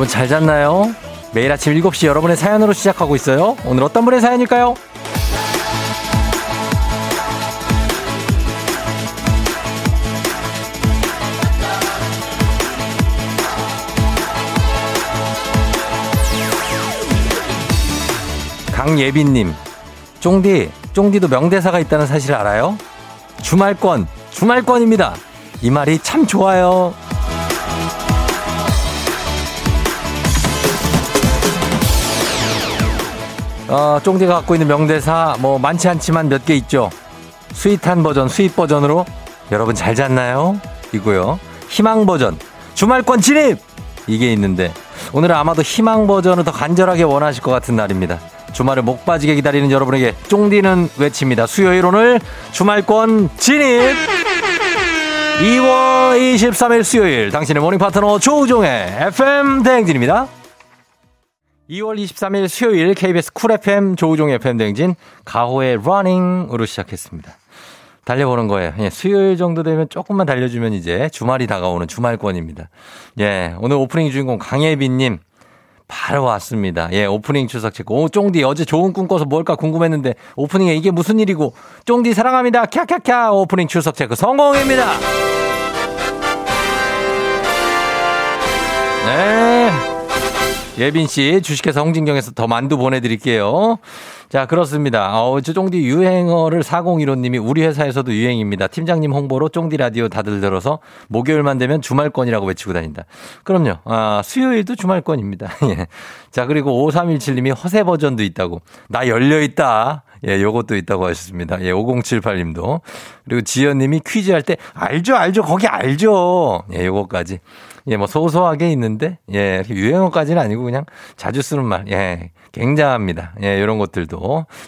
여러분 잘 잤나요? 매일 아침 7시 여러분의 사연으로 시작하고 있어요. 오늘 어떤 분의 사연일까요? 강예빈님, 쫑디, 쫑디도 명대사가 있다는 사실 알아요? 주말권, 주말권입니다. 이 말이 참 좋아요. 어, 쫑디가 갖고 있는 명대사 뭐 많지 않지만 몇 개 있죠. sweet한 버전, sweet 버전으로 여러분 잘 잤나요? 이고요. 희망 버전, 주말권 진입! 이게 있는데 오늘은 아마도 희망 버전을 더 간절하게 원하실 것 같은 날입니다. 주말을 목 빠지게 기다리는 여러분에게 쫑디는 외칩니다. 수요일 오늘 주말권 진입! 2월 23일 수요일 당신의 morning 파트너 조우종의 FM 대행진입니다. 2월 23일 수요일 KBS 쿨 FM 조우종 FM 대행진 가호의 러닝으로 시작했습니다. 달려보는 거예요. 예, 수요일 정도 되면 조금만 달려주면 이제 주말이 다가오는 주말권입니다. 예, 오늘 오프닝 주인공 강예빈님 바로 왔습니다. 예, 오프닝 출석 체크. 오, 쫑디 어제 좋은 꿈 꿔서 뭘까 궁금했는데 오프닝에 이게 무슨 일이고 쫑디 사랑합니다. 캬캬캬 오프닝 추석 체크 성공입니다. 네. 예빈 씨 주식회사 홍진경에서 더 만두 보내드릴게요. 자, 그렇습니다. 어, 저 쫑디 유행어를 4015님이 우리 회사에서도 유행입니다. 팀장님 홍보로 쫑디 라디오 다들 들어서 목요일만 되면 주말권이라고 외치고 다닌다. 그럼요. 아, 수요일도 주말권입니다. 예. 자, 그리고 5317님이 허세 버전도 있다고. 나 열려있다. 예, 요것도 있다고 하셨습니다. 예, 5078님도. 그리고 지연님이 퀴즈 할 때, 알죠, 알죠, 거기 알죠. 예, 요거까지. 예, 뭐 소소하게 있는데, 예, 유행어까지는 아니고 그냥 자주 쓰는 말, 예, 굉장합니다. 예, 이런 것들도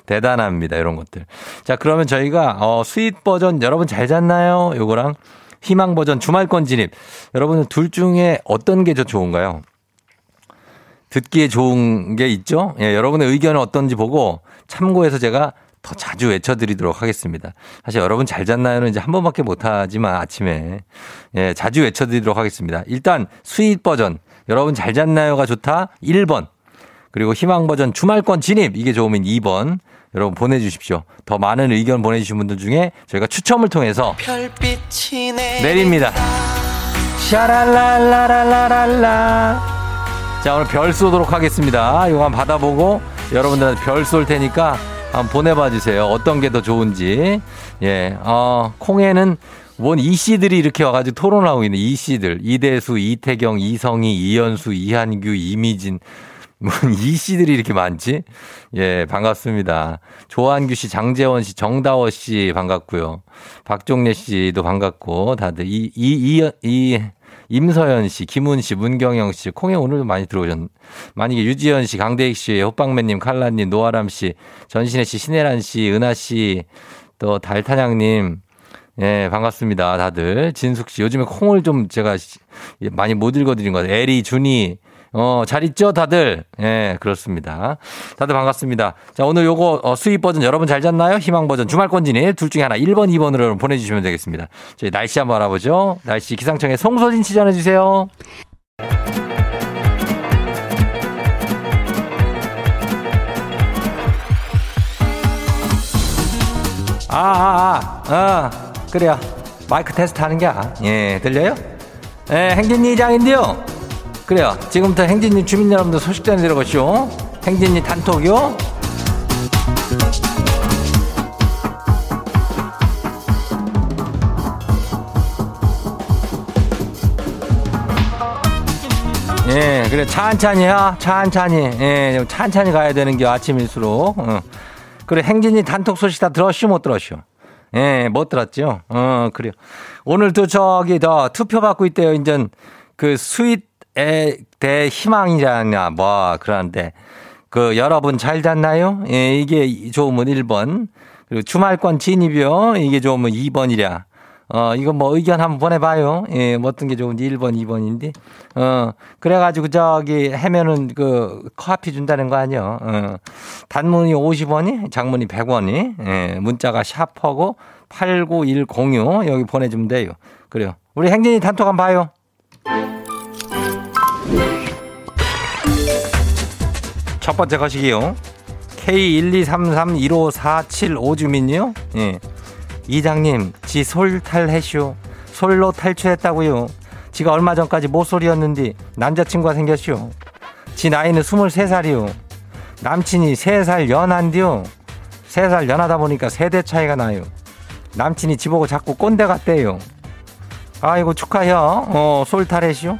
대단합니다. 이런 것들. 자, 그러면 저희가, 어, sweet 버전 여러분 잘 잤나요? 요거랑 희망 버전 주말권 진입. 여러분은 둘 중에 어떤 게 더 좋은가요? 듣기에 좋은 게 있죠? 예, 여러분의 의견은 어떤지 보고 참고해서 제가 더 자주 외쳐드리도록 하겠습니다. 사실 여러분 잘 잤나요는 이제 한 번밖에 못하지만 아침에 예, 자주 외쳐드리도록 하겠습니다. 일단 sweet 버전 여러분 잘 잤나요가 좋다 1번 그리고 희망 버전 주말권 진입 이게 좋으면 2번 여러분 보내주십시오. 더 많은 의견 보내주신 분들 중에 저희가 추첨을 통해서 내립니다. 샤랄랄라랄라랄라 자 오늘 별 쏘도록 하겠습니다. 이거 한번 받아보고 여러분들한테 별 쏠 테니까 한번 보내봐 주세요. 어떤 게 더 좋은지. 예, 어, 콩에는 원 이씨들이 이렇게 와가지고 토론을 하고 있는 이씨들. 이대수, 이태경, 이성희, 이현수, 이한규, 이미진. 뭐 이씨들이 이렇게 많지? 예, 반갑습니다. 조한규 씨, 장재원 씨, 정다워 씨 반갑고요. 박종래 씨도 반갑고 다들 이, 이, 이, 이, 임서연 씨, 김훈 씨, 문경영 씨, 콩에 오늘도 많이 들어오셨, 만약에 유지연 씨, 강대익 씨, 호빵맨님, 칼라님, 노아람 씨, 전신혜 씨, 신혜란 씨, 은하 씨, 또 달탄양님, 예, 반갑습니다. 다들. 진숙 씨, 요즘에 콩을 좀 제가 많이 못 읽어드린 것 같아요. 에리, 준이, 어, 잘 있죠, 다들? 예, 그렇습니다. 다들 반갑습니다. 자, 오늘 요거, 어, sweet 버전 여러분 잘 잤나요? 희망 버전 주말권 진입 둘 중에 하나 1번, 2번으로 보내 주시면 되겠습니다. 저희 날씨 한번 알아보죠. 날씨 기상청에 송소진 씨 전해 주세요. 아, 아, 아, 아, 그래요. 마이크 테스트 하는 게, 아, 예, 들려요? 예, 행진이 장인데요. 그래요. 지금부터 행진이 주민 여러분들 소식 전해 들어보시오. 행진이 단톡이요. 예, 그래 찬찬히야, 찬찬히. 예, 찬찬히 가야 되는 게 아침일수록. 어. 그래 행진이 단톡 소식 다 들었슈 못 들었슈? 예, 못 들었죠. 어, 그래요. 오늘 또 저기 더 투표 받고 있대요. 인전 그 스윗에 대 희망이잖아. 뭐 그런데 그 여러분 잘 잤나요? 예, 이게 좋으면 1번. 그리고 주말권 진입이요. 이게 좋으면 2번이랴. 어, 이거 뭐 의견 한번 보내봐요. 예, 뭐 어떤 게 좋은지 1번, 2번인데. 어, 그래가지고 저기 해면은 그 커피 준다는 거 아니요. 어, 단문이 50원이, 장문이 100원이, 예, 문자가 샤퍼고 89106 여기 보내주면 돼요. 그래요. 우리 행진이 단톡 한번 봐요. 첫 번째 거시기요. K123315475주민요. 예. 이장님, 지 솔탈했쇼. 솔로 탈출했다고요. 지가 얼마 전까지 모쏠이었는데 남자친구가 생겼쇼. 지 나이는 23살이요. 남친이 3살 연한디요. 3살 연하다 보니까 세대 차이가 나요. 남친이 지보고 자꾸 꼰대 같대요. 아이고 축하해. 어, 솔탈했쇼.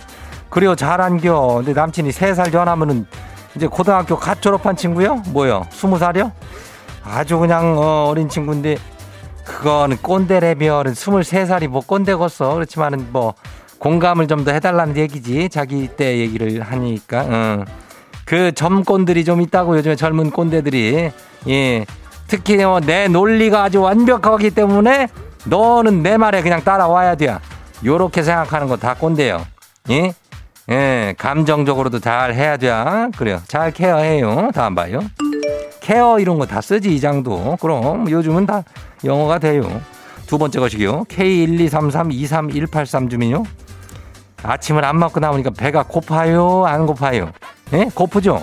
그래요 잘한겨. 근데 남친이 3살 연하면은 이제 고등학교 갓 졸업한 친구요? 뭐요? 20살이요? 아주 그냥 어, 어린 친구인데 그거는 꼰대래면 23살이 뭐 꼰대겠어. 그렇지만은 뭐 공감을 좀 더 해달라는 얘기지. 자기 때 얘기를 하니까. 응. 그 점꼰들이 좀 있다고 요즘에 젊은 꼰대들이. 예. 특히 뭐내 논리가 아주 완벽하기 때문에 너는 내 말에 그냥 따라와야 돼. 요렇게 생각하는 거 다 꼰대요. 예? 예, 감정적으로도 잘 해야 돼. 그래요. 잘 케어해요. 다음 봐요. 케어 이런 거 다 쓰지, 이 장도. 그럼 요즘은 다 영어가 돼요. 두 번째 것이요. K123323183 주민요. 아침을 안 먹고 나오니까 배가 고파요? 안 고파요? 예? 고프죠?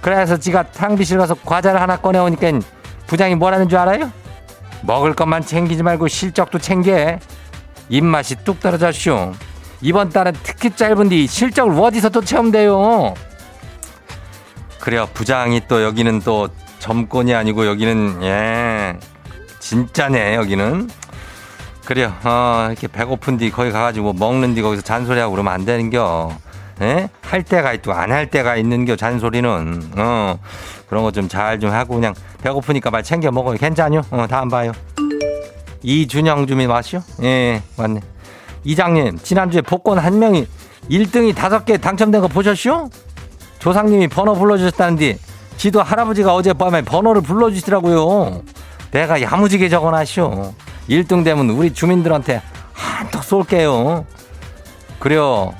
그래서 지가 탕비실 가서 과자를 하나 꺼내오니까 부장이 뭐라는 줄 알아요? 먹을 것만 챙기지 말고 실적도 챙겨. 입맛이 뚝 떨어졌쇼. 이번 달은 특히 짧은데 실적을 어디서 또 채우면 그래요. 부장이 또 여기는 또 점권이 아니고 여기는 예 진짜네 여기는 그래요. 어 이렇게 배고픈 뒤 거기 가가지고 먹는 뒤 거기서 잔소리하고 그러면 안 되는겨. 예? 할 때가 있고 안 할 때가 있는겨 잔소리는 어 그런 거 좀 잘좀 하고 그냥 배고프니까 말 챙겨 먹어요. 괜찮요? 어 다음 봐요. 이준영 주민 맞시오? 예 맞네. 이장님, 지난주에 복권 한 명이 1등이 다섯 개 당첨된 거 보셨슈? 조상님이 번호 불러주셨다는데 지도 할아버지가 어젯밤에 번호를 불러주시더라고요. 내가 야무지게 적어놨쇼. 1등 되면 우리 주민들한테 한턱 쏠게요. 그래요.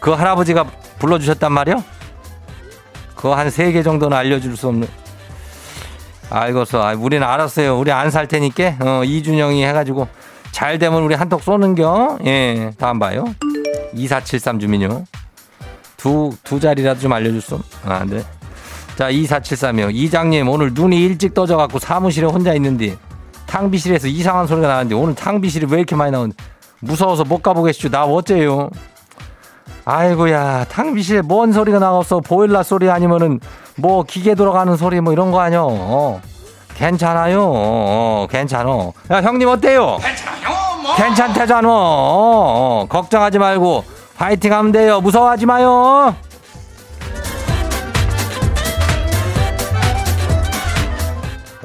그 할아버지가 불러주셨단 말이요? 그거 한 세 개 정도는 알려줄 수 없는. 아이고서, 아, 우리는 알았어요. 우리 안 살 테니까, 어, 이준영이 해가지고 잘 되면 우리 한턱 쏘는겨. 예, 다음 봐요. 2473 주민요. 두, 두 자리라도 좀 알려줄 수. 아, 네. 자, 2473이요. 이장님, 오늘 눈이 일찍 떠져갖고 사무실에 혼자 있는데 탕비실에서 이상한 소리가 나는데 오늘 탕비실이 왜 이렇게 많이 나오는데 무서워서 못 가보겠슈. 나 어째요? 아이고야, 탕비실에 뭔 소리가 나갔어? 보일러 소리 아니면은 뭐 기계 돌아가는 소리 뭐 이런 거 아니요? 어. 괜찮아요. 어, 괜찮어. 야, 형님 어때요? 뭐. 괜찮대잖아. 어, 어, 걱정하지 말고 파이팅 하면 돼요. 무서워하지 마요.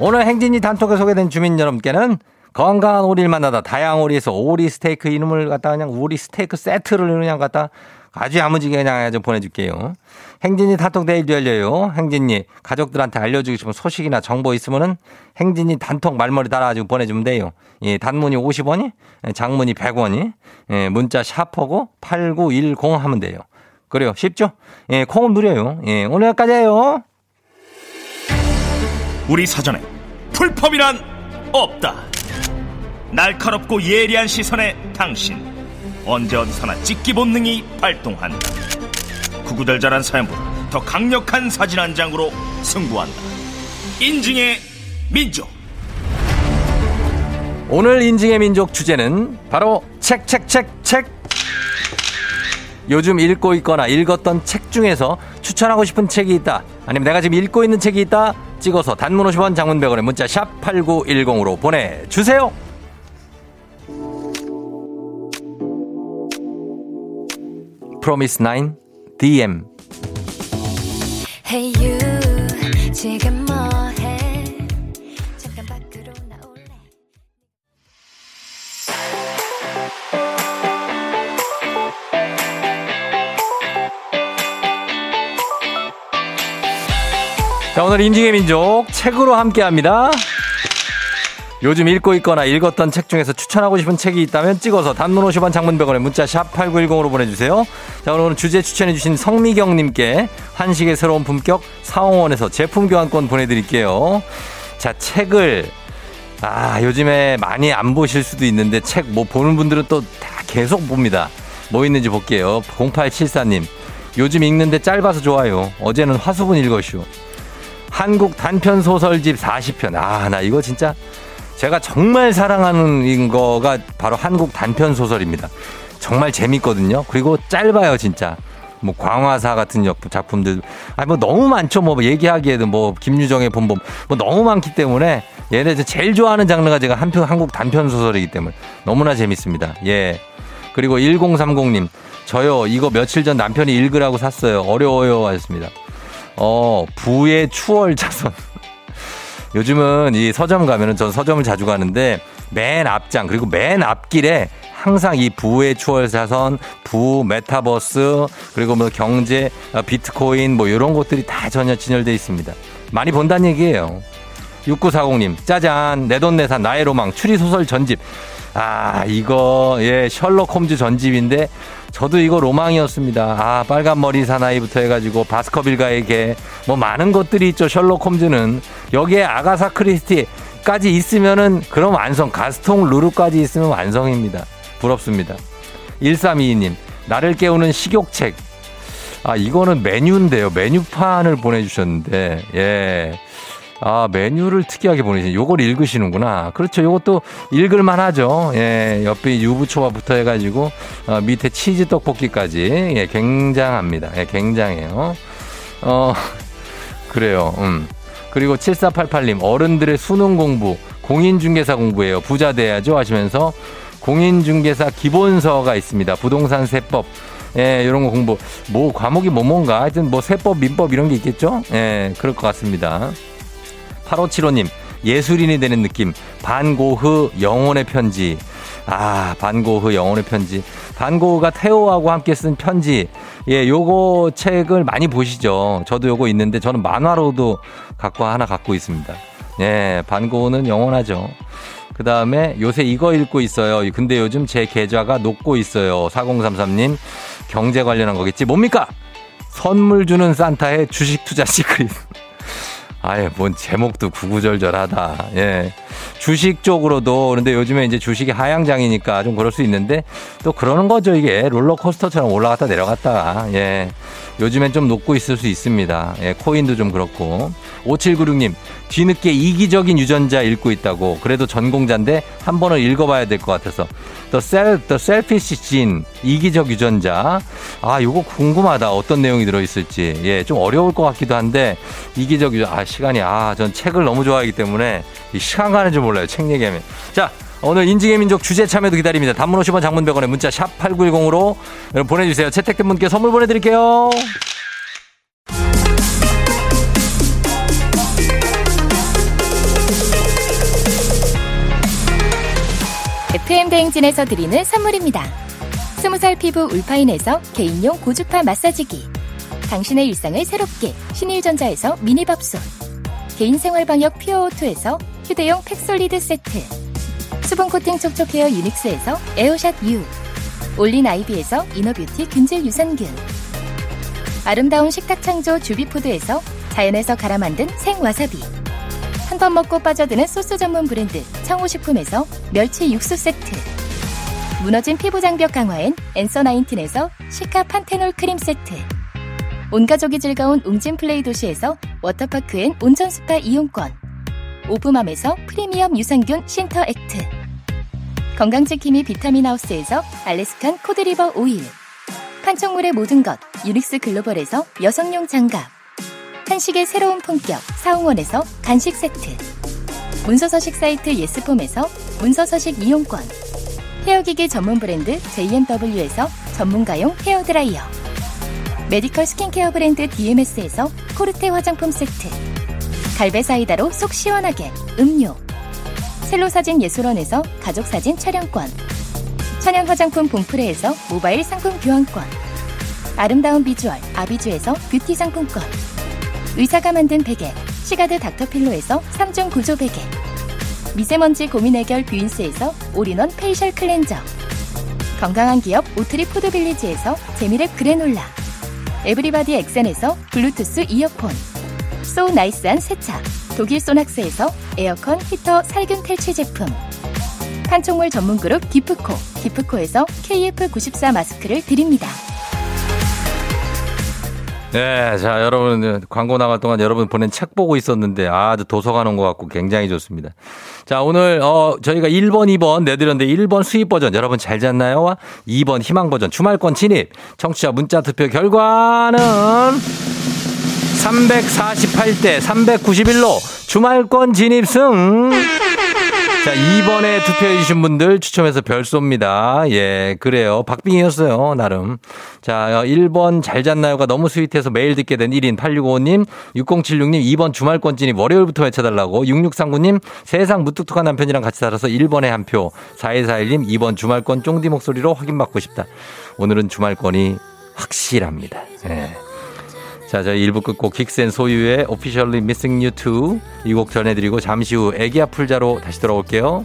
오늘 행진이 단톡에 소개된 주민 여러분께는 건강한 오리를 만나다 다양한 오리에서 오리 스테이크 이름을 갖다 그냥 오리 스테이크 세트를 그냥 갖다 아주 야무지게 그냥 좀 보내줄게요. 행진이 단톡 데일도 열려요. 행진이 가족들한테 알려주고 싶은 소식이나 정보 있으면은 행진이 단톡 말머리 달아가지고 보내주면 돼요. 예, 단문이 50원이, 예, 장문이 100원이, 예, 문자 샤퍼고 8910 하면 돼요. 그래요. 쉽죠? 예, 콩은 무료요. 예, 오늘 여기까지예요. 우리 사전에 풀펌이란 없다. 날카롭고 예리한 시선에 당신 언제 어디서나 찍기 본능이 발동한다. 구구절절한 사연보다 더 강력한 사진 한 장으로 승부한다. 인증의 민족. 오늘 인증의 민족 주제는 바로 책, 책, 책, 책. 요즘 읽고 있거나 읽었던 책 중에서 추천하고 싶은 책이 있다. 아니면 내가 지금 읽고 있는 책이 있다. 찍어서 단문 50원 장문 100원에 문자 샵 8910으로 보내주세요. 프로미스 9 DM Hey you. 지금 뭐해? 잠깐 밖으로 나올래? 자 오늘 인증의 민족 책으로 함께합니다. 요즘 읽고 있거나 읽었던 책 중에서 추천하고 싶은 책이 있다면 찍어서 단문 50원 장문 100원에 문자 샵 8910으로 보내주세요. 자, 오늘 주제 추천해주신 성미경님께 한식의 새로운 품격 사홍원에서 제품 교환권 보내드릴게요. 자, 책을, 아, 요즘에 많이 안 보실 수도 있는데 책 뭐 보는 분들은 또 다 계속 봅니다. 뭐 있는지 볼게요. 0874님. 요즘 읽는데 짧아서 좋아요. 어제는 화수분 읽었슈. 한국 단편 소설집 40편. 아, 나 이거 진짜 제가 정말 사랑하는 거가 바로 한국 단편 소설입니다. 정말 재밌거든요. 그리고 짧아요, 진짜. 뭐 광화사 같은 작품들. 아니 뭐 너무 많죠. 뭐 얘기하기에도 뭐 김유정의 본범 뭐 너무 많기 때문에 얘네 제일 좋아하는 장르가 제가 한편 한국 단편 소설이기 때문에 너무나 재밌습니다. 예. 그리고 1030님. 저요 이거 며칠 전 남편이 읽으라고 샀어요. 어려워요. 하셨습니다. 어 부의 추월 자선 요즘은 이 서점 가면은 전 서점을 자주 가는데 맨 앞장 그리고 맨 앞길에 항상 이 부의 추월사선, 부, 메타버스, 그리고 뭐 경제, 어, 비트코인 뭐 이런 것들이 다 전혀 진열돼 있습니다. 많이 본다는 얘기예요. 6940님, 짜잔, 내 돈 내산, 나의 로망, 추리소설 전집. 아, 이거, 예, 셜록 홈즈 전집인데, 저도 이거 로망이었습니다. 아, 빨간 머리 사나이부터 해가지고, 바스커빌가의 개, 뭐 많은 것들이 있죠, 셜록 홈즈는. 여기에 아가사 크리스티까지 있으면은, 그럼 완성, 가스통 루루까지 있으면 완성입니다. 부럽습니다. 1322님, 나를 깨우는 식욕책. 아, 이거는 메뉴인데요. 메뉴판을 보내주셨는데, 예. 아, 메뉴를 특이하게 보내시네. 요걸 읽으시는구나. 그렇죠. 요것도 읽을만 하죠. 예, 옆에 유부초밥부터 해가지고, 어, 밑에 치즈 떡볶이까지. 예, 굉장합니다. 예, 굉장해요. 어, 그래요. 음. 그리고 7488님, 어른들의 수능 공부, 공인중개사 공부예요. 부자 돼야죠. 하시면서, 공인중개사 기본서가 있습니다. 부동산 세법. 예, 이런 거 공부. 뭐, 과목이 뭐 뭔가. 하여튼 뭐 세법, 민법 이런 게 있겠죠? 예, 그럴 것 같습니다. 8575님, 예술인이 되는 느낌. 반고흐 영혼의 편지. 아, 반고흐 영혼의 편지. 반고흐가 태호하고 함께 쓴 편지. 예, 요거 책을 많이 보시죠. 저도 요거 있는데 저는 만화로도 갖고 하나 갖고 있습니다. 예, 반고흐는 영원하죠. 그 다음에 요새 이거 읽고 있어요. 근데 요즘 제 계좌가 녹고 있어요. 4033님. 경제 관련한 거겠지. 뭡니까? 선물 주는 산타의 주식 투자 시크릿. 아예 뭔 제목도 구구절절하다. 예. 주식 쪽으로도 그런데 요즘에 이제 주식이 하향장이니까 좀 그럴 수 있는데 또 그러는 거죠 이게 롤러코스터처럼 올라갔다 내려갔다. 예. 요즘엔 좀 녹고 있을 수 있습니다. 예, 코인도 좀 그렇고. 5796님, 뒤늦게 이기적인 유전자 읽고 있다고. 그래도 전공자인데 한 번은 읽어봐야 될 것 같아서. The, self, the Selfish Gene, 이기적 유전자. 아, 요거 궁금하다. 어떤 내용이 들어있을지. 예, 좀 어려울 것 같기도 한데, 이기적 유전, 아, 시간이, 아, 전 책을 너무 좋아하기 때문에, 이 시간 가는 줄 몰라요. 책 얘기하면. 자, 오늘 인증의 민족 주제 참여도 기다립니다. 단문 50원 장문 100원에 문자 샵 8910으로 보내주세요. 채택된 분께 선물 보내드릴게요. FM 대행진에서 드리는 선물입니다. 스무살 피부 울파인에서 개인용 고주파 마사지기 당신의 일상을 새롭게 신일전자에서 미니밥솥 개인생활방역 퓨어오투에서 휴대용 팩솔리드 세트 수분 코팅 촉촉 헤어 유닉스에서 에어샷 U 올린 아이비에서 inner beauty 균질 유산균 아름다운 식탁 창조 주비푸드에서 자연에서 갈아 만든 생와사비 한 번 먹고 빠져드는 소스 전문 브랜드 청호식품에서 멸치 육수 세트 무너진 피부 장벽 강화엔 엔서 나인틴에서 시카 판테놀 크림 세트 온 가족이 즐거운 웅진 플레이 도시에서 워터파크 and 온천 스파 이용권 오브맘에서 프리미엄 유산균 신터 액트. 건강지킴이 비타민하우스에서 알래스칸 코드리버 오일. 판촉물의 모든 것 유닉스 글로벌에서 여성용 장갑. 한식의 새로운 품격 사홍원에서 간식 세트. 문서서식 사이트 예스폼에서 문서서식 이용권. 헤어기기 전문 브랜드 JMW에서 전문가용 헤어드라이어. medical 스킨케어 브랜드 DMS에서 코르테 화장품 세트 갈배 사이다로 속 시원하게. 음료. 셀로사진 예술원에서 가족사진 촬영권. 천연 화장품 봉프레에서 모바일 상품 교환권. 아름다운 비주얼 아비주에서 뷰티 상품권. 의사가 만든 베개 시가드 닥터필로에서 3중 구조 베개. 미세먼지 고민 해결 뷰인스에서 all-in-one facial 클렌저. 건강한 기업 오트리 푸드빌리지에서 재미랩 그래놀라. 에브리바디 엑센에서 블루투스 이어폰 so nice한 세차 독일 소낙스에서 에어컨 히터 살균 탈취 제품 판촉물 전문 그룹 기프코 기프코에서 KF94 마스크를 드립니다. 네, 자, 여러분, 광고 나갈 동안 여러분 보낸 책 보고 있었는데, 아, 도서관 온 것 같고 굉장히 좋습니다. 자, 오늘, 어, 저희가 1번, 2번 내드렸는데, 1번 수입 버전, 여러분 잘 잤나요? 2번 희망 버전, 주말권 진입. 청취자 문자 투표 결과는 348대 391로 주말권 진입승. 자, 2번에 투표해주신 분들 추첨해서 별 쏩니다. 예, 그래요. 박빙이었어요, 나름. 자, 1번 잘 잤나요가 너무 스윗해서 매일 듣게 된 1인 8655님, 6076님, 2번 주말권 진입 월요일부터 외쳐달라고, 6639님, 세상 무뚝뚝한 남편이랑 같이 살아서 1번에 한 표, 4141님, 2번 주말권 쫑디 목소리로 확인받고 싶다. 오늘은 주말권이 확실합니다. 예. 자, 저희 1부 끝곡 긱센 소유의 Officially Missing You 2 이 곡 전해드리고 잠시 후 애기 아플자로 다시 돌아올게요.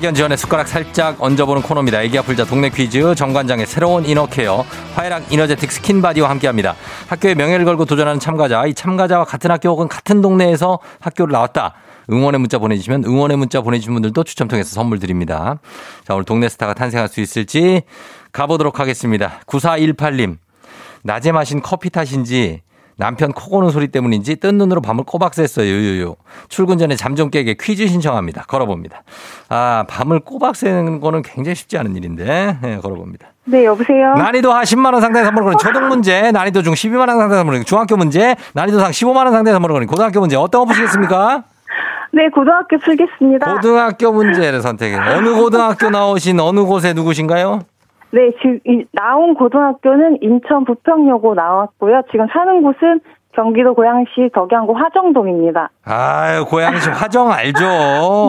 학연 지연의 숟가락 살짝 얹어보는 코너입니다. 애기야 풀자 동네 퀴즈 정관장의 새로운 inner care 화해락 이너제틱 스킨바디와 함께합니다. 학교에 명예를 걸고 도전하는 참가자 이 참가자와 같은 학교 혹은 같은 동네에서 학교를 나왔다. 응원의 문자 보내주시면 응원의 문자 보내주신 분들도 추첨 통해서 선물 드립니다. 자 오늘 동네 스타가 탄생할 수 있을지 가보도록 하겠습니다. 9418님 낮에 마신 커피 탓인지 남편 코 고는 소리 때문인지 뜬 눈으로 밤을 꼬박 샜어요. 유유유. 출근 전에 잠 좀 깨게 퀴즈 신청합니다. 걸어봅니다. 아, 밤을 꼬박 새는 거는 굉장히 쉽지 않은 일인데. 네, 걸어봅니다. 네, 여보세요? 난이도 하 10만 원 상당의 선물을 거는 초등 문제, 난이도 중 12만 원 상당의 선물을 거는 중학교 문제, 난이도 상 15만 원 상당의 선물을 거는 고등학교 문제. 어떤 거 보시겠습니까? 네, 고등학교 풀겠습니다. 고등학교 문제를 선택해. 어느 고등학교 나오신 어느 곳에 누구신가요? 네, 지금 이- 나온 고등학교는 인천 부평여고 나왔고요. 지금 사는 곳은 경기도 고양시 덕양구 화정동입니다. 아유, 고양시 화정 알죠?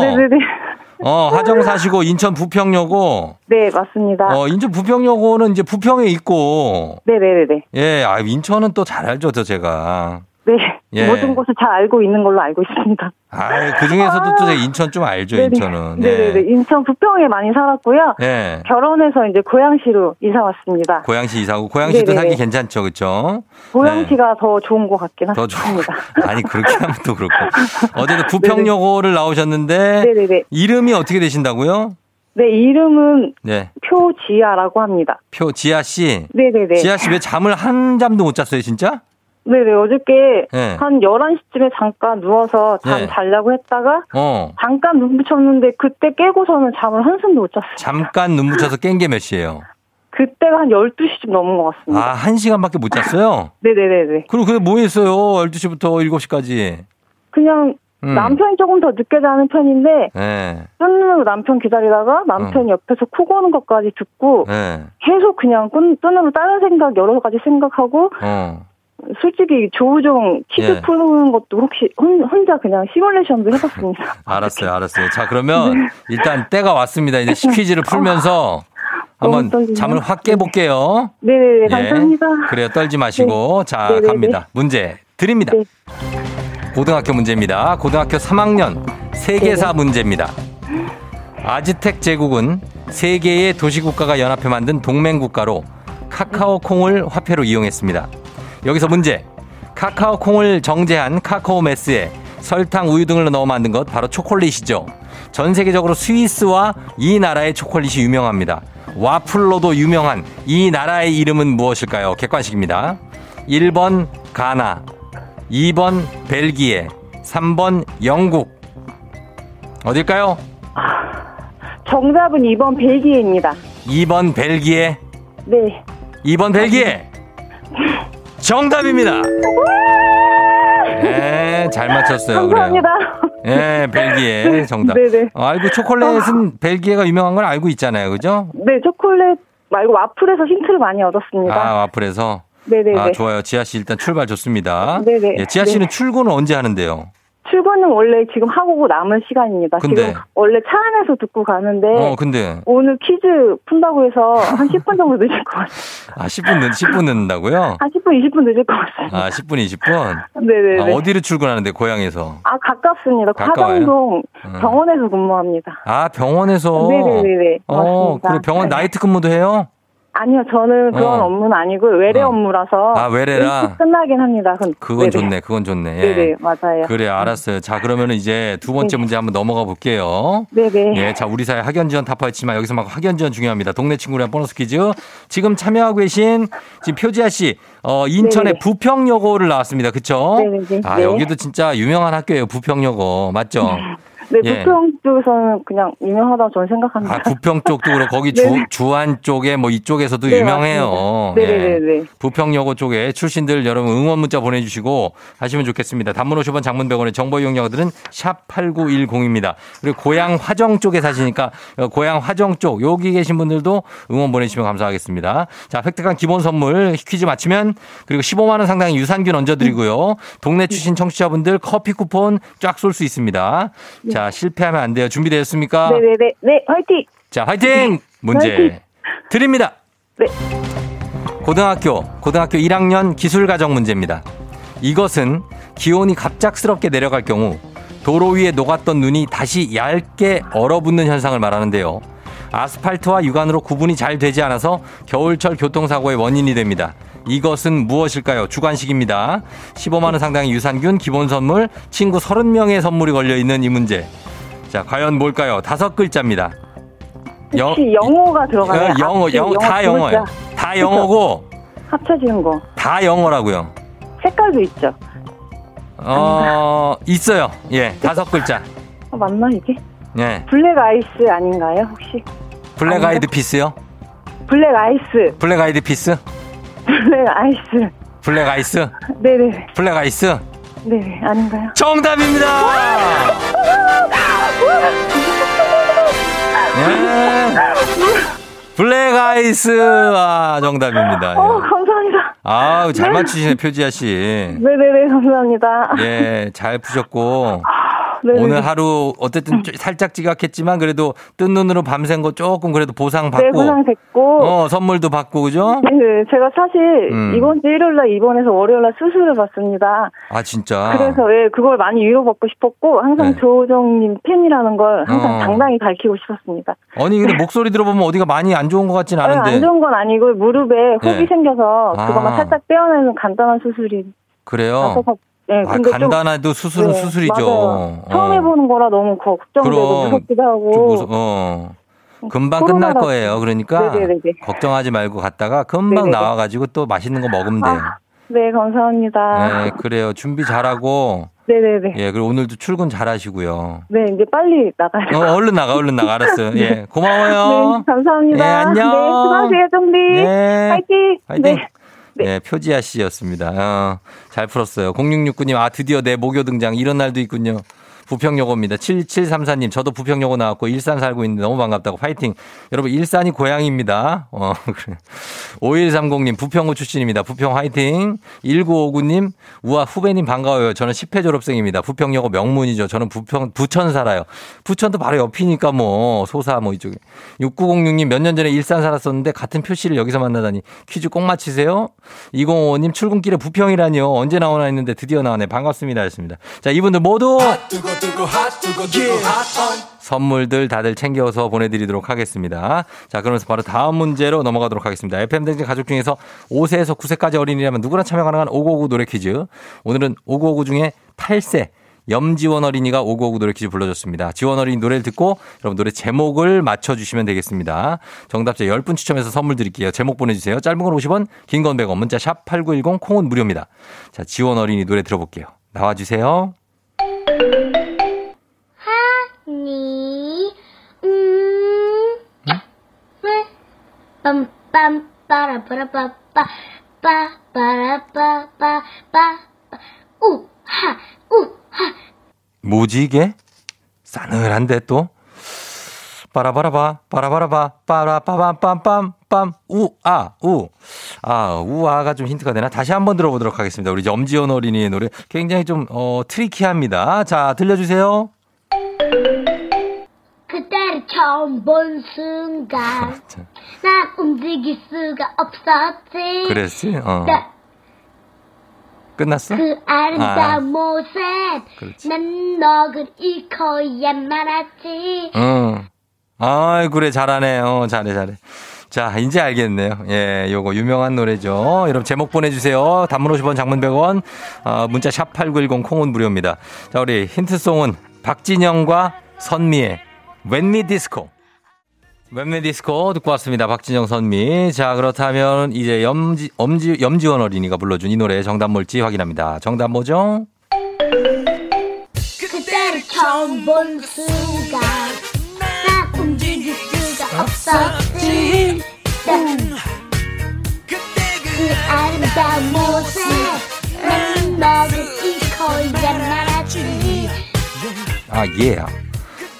네네네. 어, 화정 사시고 인천 부평여고. 네, 맞습니다. 어, 인천 부평여고는 이제 부평에 있고. 네네네네. 예, 아, 인천은 또 잘 알죠, 저 제가. 네. 예. 모든 곳을 잘 알고 있는 걸로 알고 있습니다. 아, 그 중에서도 또 제가 인천 좀 알죠, 네네. 인천은. 네 네네. 예. 인천 부평에 많이 살았고요. 예. 결혼해서 이제 고양시로 이사 왔습니다. 고양시 이사고 고양시도 네네네. 살기 괜찮죠, 그렇죠? 고양시가 더 좋은 것 같긴 더. 합니다. 아니, 그렇게 하면 또 그렇고. 어제도 부평여고를 나오셨는데 네네네. 이름이 어떻게 되신다고요? 네, 이름은 네. 표지아라고 합니다. 표 지아 씨. 네네네. 지아 씨 왜 잠을 한 잠도 못 잤어요, 진짜? 네네, 어저께 네. 한 11시쯤에 잠깐 누워서 잠 네. 자려고 했다가 어. 잠깐 눈 붙였는데 그때 깨고서는 잠을 한숨도 못 잤어요. 잠깐 눈 붙여서 깬 게 몇 시예요? 그때가 한 12시쯤 넘은 것 같습니다. 아, 한 시간밖에 못 잤어요? 네네네네. 그럼 그게 뭐 했어요? 12시부터 7시까지. 그냥 음. 남편이 조금 더 늦게 자는 편인데 네. 뜬눈으로 남편 기다리다가 남편이 옆에서 코 고는 것까지 듣고 네. 계속 그냥 끈, 뜬으로 다른 생각 여러 가지 생각하고 어. 솔직히 조우종 퀴즈 예. 푸는 것도 혹시 혼, 혼자 그냥 시뮬레이션도 해봤습니다. 알았어요, 알았어요. 자, 그러면 네. 일단 때가 왔습니다. 이제 퀴즈를 풀면서 너무 한번 떨리네요. 잠을 확 깨볼게요. 네네네, 예. 감사합니다. 그래요, 떨지 마시고. 자, 네네네. 갑니다. 문제 드립니다. 네. 고등학교 문제입니다. 고등학교 3학년 세계사 문제입니다. 아즈텍 제국은 세 개의 도시국가가 연합해 만든 동맹국가로 카카오 콩을 화폐로 이용했습니다. 여기서 문제. 카카오 콩을 정제한 카카오 메스에 설탕, 우유 등을 넣어 만든 것 바로 초콜릿이죠. 전 세계적으로 스위스와 이 나라의 초콜릿이 유명합니다. 와플로도 유명한 이 나라의 이름은 무엇일까요? 객관식입니다. 1번 가나, 2번 벨기에, 3번 영국. 어딜까요? 정답은 2번 벨기에입니다. 2번 벨기에, 네. 2번 벨기에. 정답입니다. 네, 잘 맞췄어요. 감사합니다. 그래요. 예, 벨기에 정답. 네네. 어, 알고 초콜릿은 벨기에가 유명한 걸 알고 있잖아요. 그죠? 네, 초콜릿 말고 와플에서 힌트를 많이 얻었습니다. 아, 와플에서. 네네네. 아, 좋아요. 지아 씨 일단 출발 좋습니다. 네네. 예, 지아 씨는 네. 출근은 언제 하는데요? 출근은 원래 지금 하고 남은 시간입니다. 근데? 지금 원래 차 안에서 듣고 가는데 어, 근데 오늘 퀴즈 푼다고 해서 한 10분 정도 늦을 것 같아요. 아, 10분 늦 10분 늦는다고요? 한 10분, 20분 늦을 것 같습니다. 아, 10분 20분. 네네네. 아, 어디로 출근하는데 고향에서? 아, 가깝습니다. 가까워요? 화정동 음. 병원에서 근무합니다. 아, 병원에서. 네네네네. 어, 맞습니다. 그래 병원 네. 나이트 근무도 해요? 아니요, 저는 그런 어. 업무는 아니고 외래 어. 업무라서 아, 외래라? 끝나긴 합니다. 그- 그건 네네. 좋네. 그건 좋네. 예. 네네, 맞아요. 그래, 알았어요. 자, 그러면은 이제 두 번째 네. 문제 한번 넘어가 볼게요. 네네. 예, 자, 우리 사회 학연 지원 타파했지만 여기서 막 학연 지원 중요합니다. 동네 친구랑 보너스 퀴즈. 지금 참여하고 계신 지금 표지아 씨, 어, 인천의 네네. 부평여고를 나왔습니다. 그쵸? 네네네. 아, 네. 여기도 진짜 유명한 학교예요. 부평여고. 맞죠? 네, 예. 부평 쪽에서는 그냥 유명하다고 저는 생각합니다. 아, 부평 쪽도 그렇고 거기 주, 네네. 주안 쪽에 뭐 이쪽에서도 네, 유명해요. 네네네. 부평여고 쪽에 출신들 여러분 응원 문자 보내주시고 하시면 좋겠습니다. 단문 50원 장문 100원의 정보 이용료들은 샵 8910입니다. 그리고 고향 화정 쪽에 사시니까 어, 고향 화정 쪽 여기 계신 분들도 응원 보내주시면 감사하겠습니다. 자, 획득한 기본 선물 퀴즈 맞히면 그리고 15만 원 상당의 유산균 얹어드리고요. 동네 출신 청취자분들 커피 쿠폰 쫙 쏠 수 있습니다. 자, 실패하면 안 돼요. 준비되셨습니까? 네네네. 네, 화이팅! 자, 화이팅! 문제 화이팅! 드립니다. 네. 고등학교, 고등학교 1학년 기술가정 문제입니다. 이것은 기온이 갑작스럽게 내려갈 경우 도로 위에 녹았던 눈이 다시 얇게 얼어붙는 현상을 말하는데요. 아스팔트와 육안으로 구분이 잘 되지 않아서 겨울철 교통사고의 원인이 됩니다. 이것은 무엇일까요? 주관식입니다. 15만원 상당의 유산균, 기본 선물, 친구 30명의 선물이 걸려있는 이 문제. 자, 과연 뭘까요? 다섯 글자입니다. 혹시 영어가 들어가요? 어, 영어, 앞뒤 영어, 다두 영어예요. 다 영어고, 합쳐지는 거. 다 영어라고요. 색깔도 있죠. 어, 있어요. 예, 다섯 글자. 어, 맞나 이게? 예, 블랙 아이스 아닌가요 혹시? 블랙 아이드 피스요? 블랙 아이스, 블랙 아이드 피스? 블랙 아이스. 블랙 아이스? 네네. 블랙 아이스? 네, 아닌가요? 정답입니다! 예. 블랙 아이스, 아, 정답입니다. 어, 예. 감사합니다. 아우, 잘 맞추시네, 표지아 씨. 네네네, 감사합니다. 예, 잘 푸셨고. 네네. 오늘 하루 어쨌든 좀 살짝 지각했지만 그래도 뜬 눈으로 밤샌 거 조금 그래도 보상 네, 받고 보상 됐고. 어 선물도 받고 그죠? 네, 제가 사실 음. 이번 주 일요일 날 입원해서 월요일 날 수술을 받습니다. 아 진짜. 그래서 예, 그걸 많이 위로받고 싶었고 항상 네. 조우정님 팬이라는 걸 항상 어. 당당히 밝히고 싶었습니다. 아니 근데 목소리 들어보면 어디가 많이 안 좋은 것 같진 않은데 안 좋은 건 아니고 무릎에 혹이 네. 생겨서 아. 그것만 살짝 떼어내는 간단한 수술이 그래요. 네, 아 간단해도 수술은 네, 수술이죠. 맞아요. 처음 어. 해보는 거라 너무 걱정되고 무섭기도 하고. 좀 무서- 어. 금방 끝날. 거예요. 그러니까 네네네네. 걱정하지 말고 갔다가 금방 네네네. 나와가지고 또 맛있는 거 먹으면 돼요. 아, 네, 감사합니다. 네, 그래요. 준비 잘하고 네, 네, 네. 예, 그리고 오늘도 출근 잘하시고요. 네, 이제 빨리 나가야 돼요. 어, 얼른 나가, 얼른 나가. 알았어요. 예, 고마워요. 네, 감사합니다. 예, 안녕. 네, 수고하세요, 정리. 네. 화이팅. 화이팅. 네. 네. 네, 표지아 씨였습니다. 어, 잘 풀었어요. 0669님, 아, 드디어 내 목요 등장. 이런 날도 있군요. 부평여고입니다. 7734님, 저도 부평여고 나왔고, 일산 살고 있는데 너무 반갑다고. 파이팅. 여러분, 일산이 고향입니다. 어, 그래. 5130님, 부평구 출신입니다. 부평 화이팅. 1959님, 우와, 후배님 반가워요. 저는 10회 졸업생입니다. 부평여고 명문이죠. 저는 부평, 부천 살아요. 부천도 바로 옆이니까 뭐, 소사 뭐 이쪽에. 6906님, 몇 년 전에 일산 살았었는데, 같은 표시를 여기서 만나다니. 퀴즈 꼭 맞히세요. 2055님, 출근길에 부평이라니요. 언제 나오나 했는데 드디어 나오네. 반갑습니다. 했습니다. 자, 이분들 모두 선물들 다들 챙겨서 보내드리도록 하겠습니다. 자, 그러면서 바로 다음 문제로 넘어가도록 하겠습니다. FM댕진 가족 중에서 5세에서 9세까지 어린이라면 누구나 참여 가능한 5959 노래 퀴즈. 오늘은 5959 중에 8세 염지원 어린이가 오고오고 노래 퀴즈 불러줬습니다. 지원 어린이 노래를 듣고 여러분 노래 제목을 맞춰주시면 되겠습니다. 정답자 10분 추첨해서 선물 드릴게요. 제목 보내주세요. 짧은 건 50원, 긴 건 100원, 문자 샵 8910, 콩은 무료입니다. 자, 지원 어린이 노래 들어볼게요. 나와주세요. 하니 음 빰빰 빠라 빠라 빠 빠 빠 빠라 빠 빠 빠 우 하 우하 뭐지 이게? 싸늘한데 또? 빠라바라바 빠라바라바 빠라빠밤빰빰 빰 우 아 우. 아 우아가 좀 힌트가 되나? 다시 한번 들어보도록 하겠습니다. 우리 염지연 어린이의 노래 굉장히 좀 어, 트리키합니다. 자 들려주세요. 처음 본 순간 자, 난 움직일 수가 없었지 그랬지? 어. 나- 끝났어? 그 아름다운 아. 모습 그렇지. 난 너를 잃고야 말았지 응. 아이, 그래, 잘하네. 어, 잘해, 잘해. 자, 이제 알겠네요. 예, 요거 유명한 노래죠. 여러분 제목 보내주세요. 단문 50원, 장문 100원, 어, 문자 샵8910 콩은 무료입니다. 자, 우리 힌트송은 박진영과 선미의 웬미 디스코. 웬미 디스코 듣고 왔습니다. 박진영 선미. 자, 그렇다면 이제 염지, 엄지, 염지원 어린이가 불러준 이 노래의 정답 뭘지 확인합니다. 정답 뭐죠? 그때를 처음 본 순간 난 움직일 수가 없었지 난그 아름다운 모습 난 너를 잃고야 말았지 아, 예.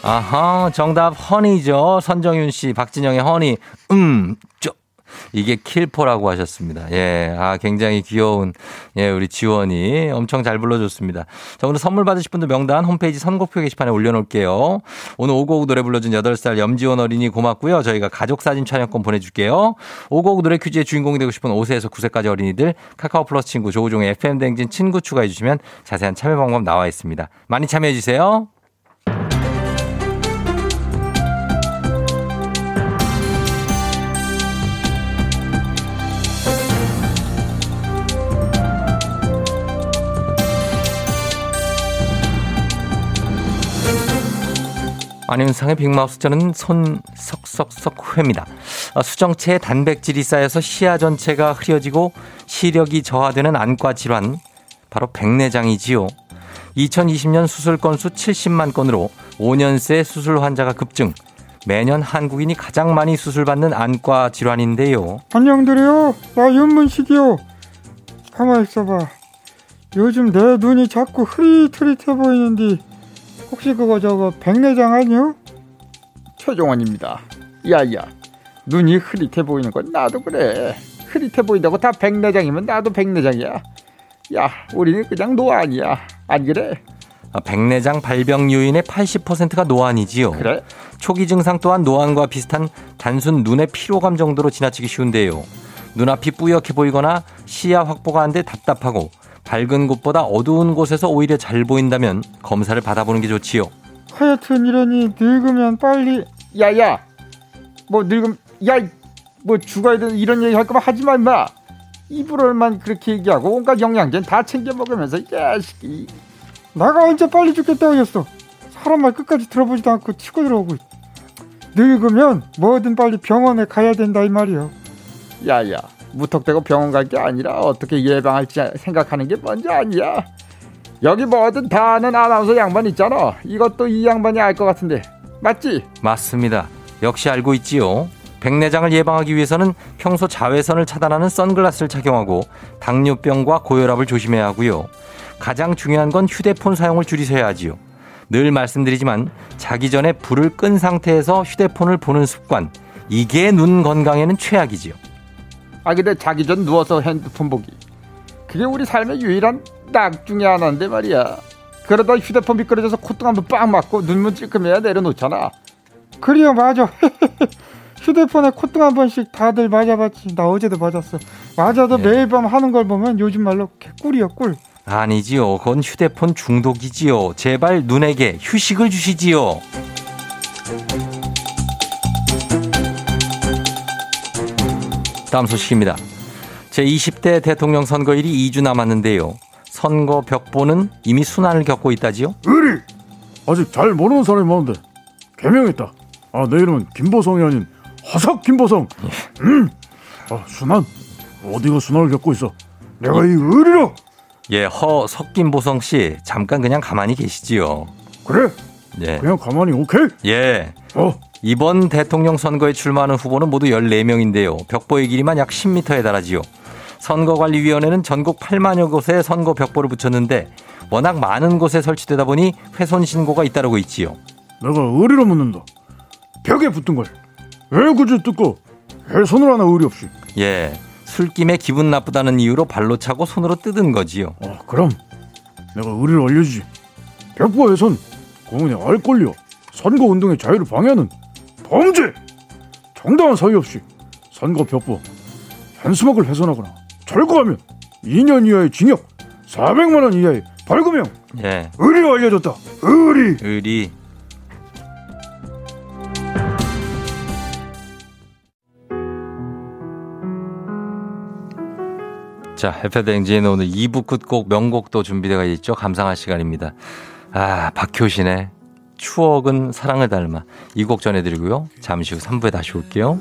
아하, 정답 허니죠. 선정윤 씨, 박진영의 허니. 음, 쪼. 이게 킬포라고 하셨습니다. 예, 아, 굉장히 귀여운, 예, 우리 지원이 엄청 잘 불러줬습니다. 자, 오늘 선물 받으실 분들 명단 홈페이지 선곡표 게시판에 올려놓을게요. 오늘 오고오고 노래 불러준 8살 염지원 어린이 고맙고요. 저희가 가족 사진 촬영권 보내줄게요. 오고오고 노래 퀴즈의 주인공이 되고 싶은 5세에서 9세까지 어린이들 카카오 플러스 친구 조우종의 FM댕진 친구 추가해 주시면 자세한 참여 방법 나와 있습니다. 많이 참여해 주세요. 안윤상의 빅마우스 저는 손석석석 회입니다. 어, 수정체에 단백질이 쌓여서 시야 전체가 흐려지고 시력이 저하되는 안과 질환 바로 백내장이지요. 2020년 수술 건수 70만 건으로 5년 새 수술 환자가 급증. 매년 한국인이 가장 많이 수술받는 안과 질환인데요. 안녕드려요. 나 윤문식이요. 가만 있어봐. 요즘 내 눈이 자꾸 흐릿흐릿해 보이는데 혹시 그거 저거 백내장 아니요? 최종원입니다. 야야, 눈이 흐릿해 보이는 건 나도 그래. 흐릿해 보인다고 다 백내장이면 나도 백내장이야. 야, 우리는 그냥 노안이야. 안 그래? 아, 백내장 발병 요인의 80%가 노안이지요. 그래? 초기 증상 또한 노안과 비슷한 단순 눈의 피로감 정도로 지나치기 쉬운데요. 눈앞이 뿌옇게 보이거나 시야 확보가 안 돼 답답하고 밝은 곳보다 어두운 곳에서 오히려 잘 보인다면 검사를 받아보는 게 좋지요. 하여튼 이러니 늙으면 빨리 야야, 뭐 늙음, 야, 뭐 죽어야 되는 이런 얘기 할 거면 하지 마, 임마. 입으로만 그렇게 얘기하고 온갖 영양제는 다 챙겨 먹으면서 이 자식이. 나가 언제 빨리 죽겠다고 했어. 사람 말 끝까지 들어보지도 않고 치고 들어오고 늙으면 뭐든 빨리 병원에 가야 된다 이 말이요. 야야, 무턱대고 병원 갈 게 아니라 어떻게 예방할지 생각하는 게 먼저 아니야. 여기 뭐든 다 아는 아나운서 양반 있잖아. 이것도 이 양반이 알 것 같은데. 맞지? 맞습니다. 역시 알고 있지요. 백내장을 예방하기 위해서는 평소 자외선을 차단하는 선글라스를 착용하고 당뇨병과 고혈압을 조심해야 하고요. 가장 중요한 건 휴대폰 사용을 줄이셔야 하지요. 늘 말씀드리지만 자기 전에 불을 끈 상태에서 휴대폰을 보는 습관 이게 눈 건강에는 최악이지요. 아 근데 자기 전 누워서 핸드폰 보기. 그게 우리 삶의 유일한 낙 중에 하나인데 말이야. 그러다 휴대폰 미끄러져서 콧등 한번 빵 맞고 눈물 찔끔해야 내려놓잖아. 그래요 맞아. 휴대폰에 콧등 한 번씩 다들 맞아봤지. 나 어제도 맞았어. 맞아도 예. 매일 밤 하는 걸 보면 요즘 말로 개꿀이야 꿀. 아니지요. 그건 휴대폰 중독이지요. 제발 눈에게 휴식을 주시지요. 다음 소식입니다. 제20대 대통령 선거일이 2주 남았는데요. 선거 벽보는 이미 순환을 겪고 있다지요? 의리 아직 잘 모르는 사람이 많은데 개명했다 아 내 이름은 김보성이 아닌 허석 김보성 음. 아 순환 어디가 순환을 겪고 있어 내가 이 의리로 예, 허 석김보성 씨 잠깐 그냥 가만히 계시지요. 그래 예. 그냥 가만히 오케이 예. 어 이번 대통령 선거에 출마하는 후보는 모두 14명인데요. 벽보의 길이만 약 10m에 달하지요. 선거관리위원회는 전국 8만여 곳에 선거 벽보를 붙였는데 워낙 많은 곳에 설치되다 보니 훼손 신고가 잇따르고 있지요. 내가 의리로 묻는다 벽에 붙은 걸 왜 굳이 뜯고 왜 손을 하나 의리 없이 예. 술김에 기분 나쁘다는 이유로 발로 차고 손으로 뜯은 거지요. 어 그럼 내가 의리를 알려주지 벽보 훼손 공은의 알 권리와 선거 운동의 자유를 방해하는 범죄 정당한 사유 없이 선거 벽보 현수막을 훼손하거나 철거하면 2년 이하의 징역 400만 원 이하의 벌금형 예. 의리로 알려줬다 의리 의리. 자, 해패댕진 오늘 2부 끝곡 명곡도 준비되어 있죠. 감상할 시간입니다. 아, 박효신의 추억은 사랑을 닮아. 이 곡 전해드리고요. 잠시 후 3부에 다시 올게요.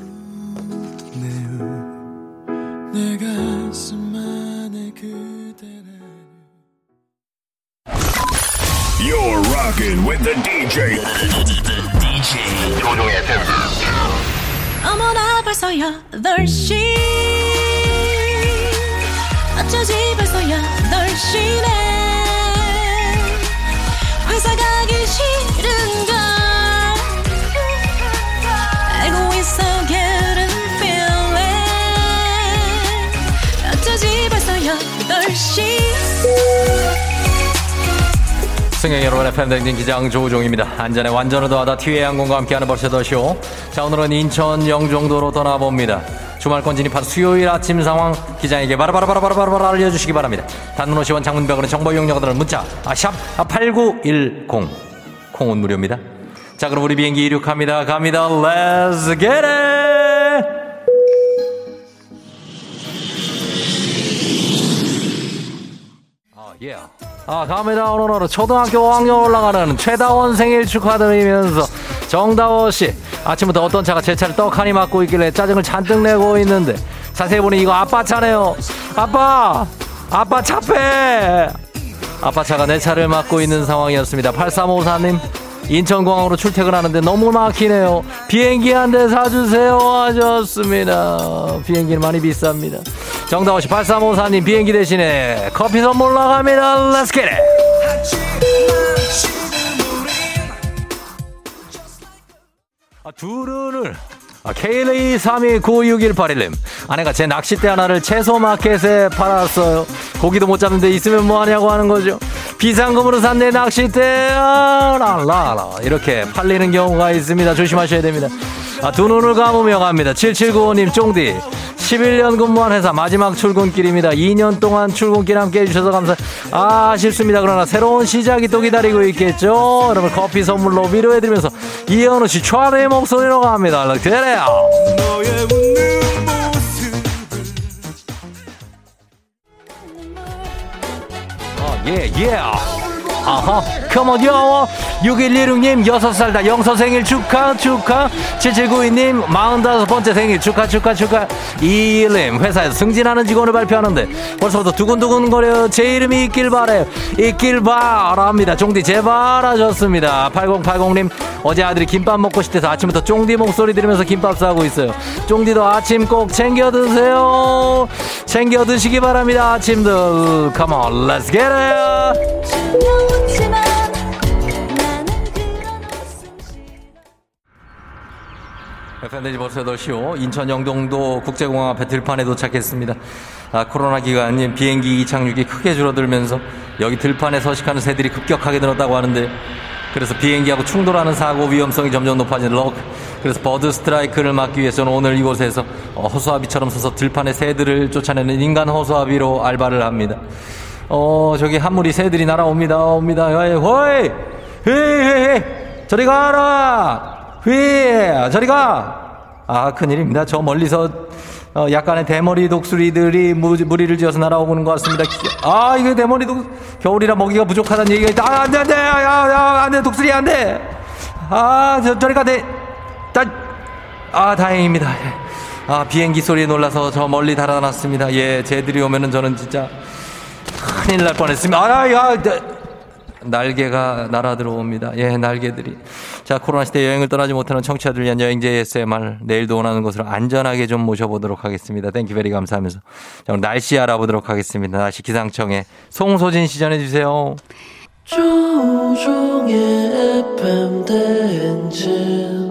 You're rocking with the DJ. DJ 조종의 FM. 어머나 벌써 8시 어쩌지 벌써 8시네 회사 가기 싫은걸 승객 여러분 의 팬댕진 기장 조우종입니다. 안전에 완전을 더하다 티웨이 항공과 함께하는 벌써더쇼. 자, 오늘은 인천 영종도로 떠나봅니다. 주말권 진입한 수요일 아침 상황 기장에게 바라바라바라바라바라 알려주시기 바랍니다. 단문 50원 장문벽으로 정보 이용료들은 문자 아, 샵8910 콩은 무료입니다. 자, 그럼 우리 비행기 이륙합니다. 갑니다. Let's get it! 아, 예. 아, 갑니다. 오늘은 초등학교 5학년 올라가는 최다원 생일 축하드리면서 정다워 씨 아침부터 어떤 차가 제 차를 떡하니 막고 있길래 짜증을 잔뜩 내고 있는데 자세히 보니 이거 아빠 차네요. 아빠, 아빠 차 빼. 아빠 차가 내 차를 막고 있는 상황이었습니다. 8354님. 인천공항으로 출퇴근하는데 너무 막히네요. 비행기 한 대 사주세요 하셨습니다. 비행기는 많이 비쌉니다. 정다호 씨 8354님 비행기 대신에 커피 선물 나갑니다. Let's get it. 아, 두루를 아, K123296181님. 아내가 제 낚싯대 하나를 채소 마켓에 팔았어요. 고기도 못 잡는데 있으면 뭐하냐고 하는 거죠. 비상금으로 산 내 낚싯대. 아, 라라라. 이렇게 팔리는 경우가 있습니다. 조심하셔야 됩니다. 아, 두 눈을 감으며 갑니다. 7795님 쫑디 11년 근무한 회사 마지막 출근길입니다 2년 동안 출근길 함께 해주셔서 감사 아 아쉽습니다 그러나 새로운 시작이 또 기다리고 있겠죠 여러분 커피 선물로 위로해드리면서 이현우 씨 최대의 목소리로 갑니다 그래요 예, 예. 아하, 컴온, 요. 6116님, 6살 다 영서 생일 축하, 축하. 7792님, 45번째 생일 축하, 축하, 축하. 2일님, 회사에서 승진하는 직원을 발표하는데 벌써부터 두근두근 거려. 제 이름이 있길 바래요. 있길 바랍니다. 종디 제발 하셨습니다. 8080님, 어제 아들이 김밥 먹고 싶대서 아침부터 쫑디 목소리 들으면서 김밥 싸고 있어요. 쫑디도 아침 꼭 챙겨 드세요. 챙겨 드시기 바랍니다. 아침들. Come on. 팬데지 벌써 8시오. 인천 영동도 국제공항 앞에 들판에 도착했습니다. 아, 코로나 기간 비행기 이착륙이 크게 줄어들면서 여기 들판에 서식하는 새들이 급격하게 늘었다고 하는데 그래서 비행기하고 충돌하는 사고 위험성이 점점 높아지는 격. 그래서 bird strike를 막기 위해서는 오늘 이곳에서 어, 허수아비처럼 서서 들판의 새들을 쫓아내는 인간 허수아비로 알바를 합니다. 어, 저기 한 무리 새들이 날아옵니다. 옵니다. 헤이, 호이! 헤이, 헤이, 헤이! 저리 가라! 휘! 저리 가! 아, 큰일입니다. 저 멀리서 어, 약간의 대머리 독수리들이 무, 무리를 지어서 날아오는 것 같습니다. 기- 아, 이거 대머리 독, 겨울이라 먹이가 부족하다는 얘기가 있다. 아, 안 돼, 안 돼. 야, 야, 안 돼. 독수리 안 돼. 아, 저, 저리 가, 돼. 자, 아, 다행입니다. 예. 아, 비행기 소리에 놀라서 저 멀리 달아났습니다. 예, 쟤들이 오면은 저는 진짜 큰일 날 뻔했습니다. 아, 야, 나- 날개가 날아 들어옵니다. 예, 날개들이. 자, 코로나 시대 여행을 떠나지 못하는 청취자들 위한 여행지 ASMR 내일도 원하는 곳으로 안전하게 좀 모셔보도록 하겠습니다. Thank you very 감사하면서. 자, 오늘 날씨 알아보도록 하겠습니다. 날씨 기상청에 송소진 씨 전해주세요. 조우종의 FM 대행진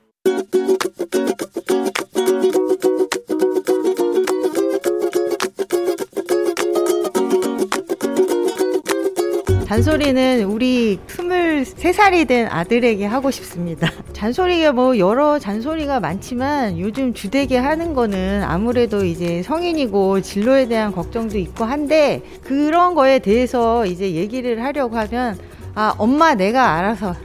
잔소리는 우리 23살이 된 아들에게 하고 싶습니다. 잔소리가 뭐 여러 잔소리가 많지만 요즘 주되게 하는 거는 아무래도 이제 성인이고 진로에 대한 걱정도 있고 한데 그런 거에 대해서 이제 얘기를 하려고 하면 아, 엄마 내가 알아서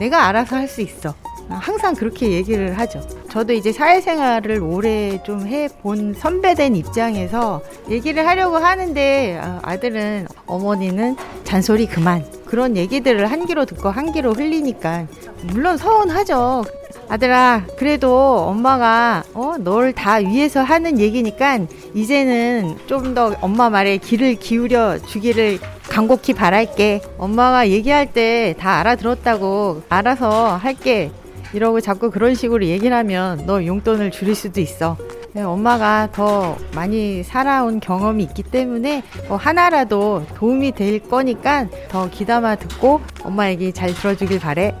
내가 알아서 할 수 있어. 항상 그렇게 얘기를 하죠. 저도 이제 사회생활을 오래 좀 해본 선배된 입장에서 얘기를 하려고 하는데 아, 아들은 어머니는 잔소리 그만 그런 얘기들을 한 귀로 듣고 한 귀로 흘리니까 물론 서운하죠. 아들아 그래도 엄마가 어, 널 다 위해서 하는 얘기니까 이제는 좀 더 엄마 말에 귀를 기울여 주기를 간곡히 바랄게. 엄마가 얘기할 때 다 알아들었다고 알아서 할게. 이러고 자꾸 그런 식으로 얘기를 하면 너 용돈을 줄일 수도 있어. 네, 엄마가 더 많이 살아온 경험이 있기 때문에 뭐 하나라도 도움이 될 거니까 더 귀담아 듣고 엄마 얘기 잘 들어주길 바래.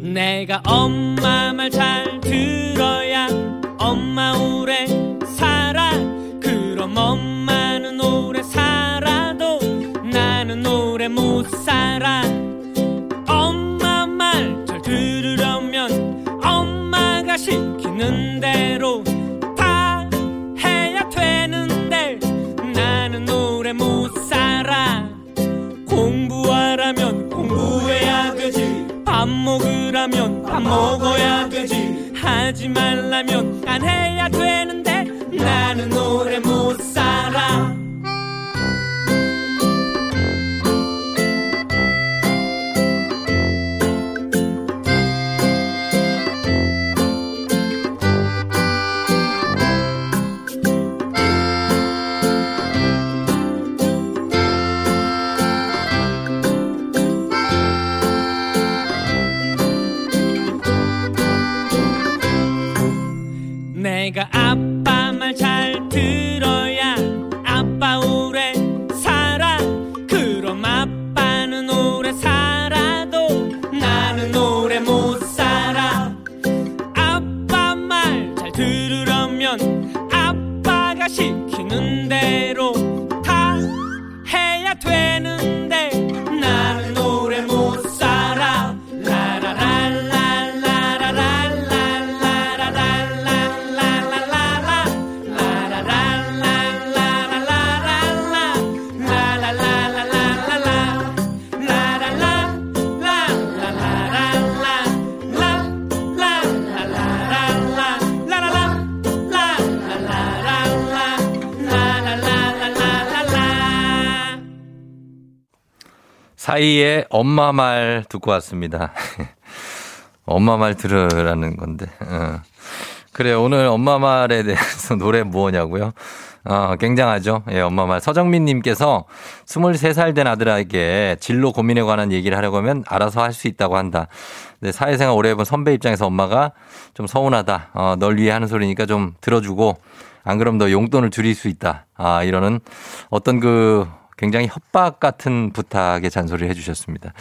내가 엄마 밥 먹어야 되지. 하지 말라면 안 해야 되는데 나는 오래 엄마 말 듣고 왔습니다. 엄마 말 들으라는 건데. 어. 그래 오늘 엄마 말에 대해서 노래 뭐냐고요? 어, 굉장하죠. 예, 엄마 말. 서정민 님께서 23살 된 아들에게 진로 고민에 관한 얘기를 하려고 하면 알아서 할 수 있다고 한다. 근데 사회생활 오래 해본 선배 입장에서 엄마가 좀 서운하다. 어, 널 위해 하는 소리니까 좀 들어주고 안 그럼 너 용돈을 줄일 수 있다. 아, 이러는 어떤 그 굉장히 협박 같은 부탁의 잔소리를 해주셨습니다.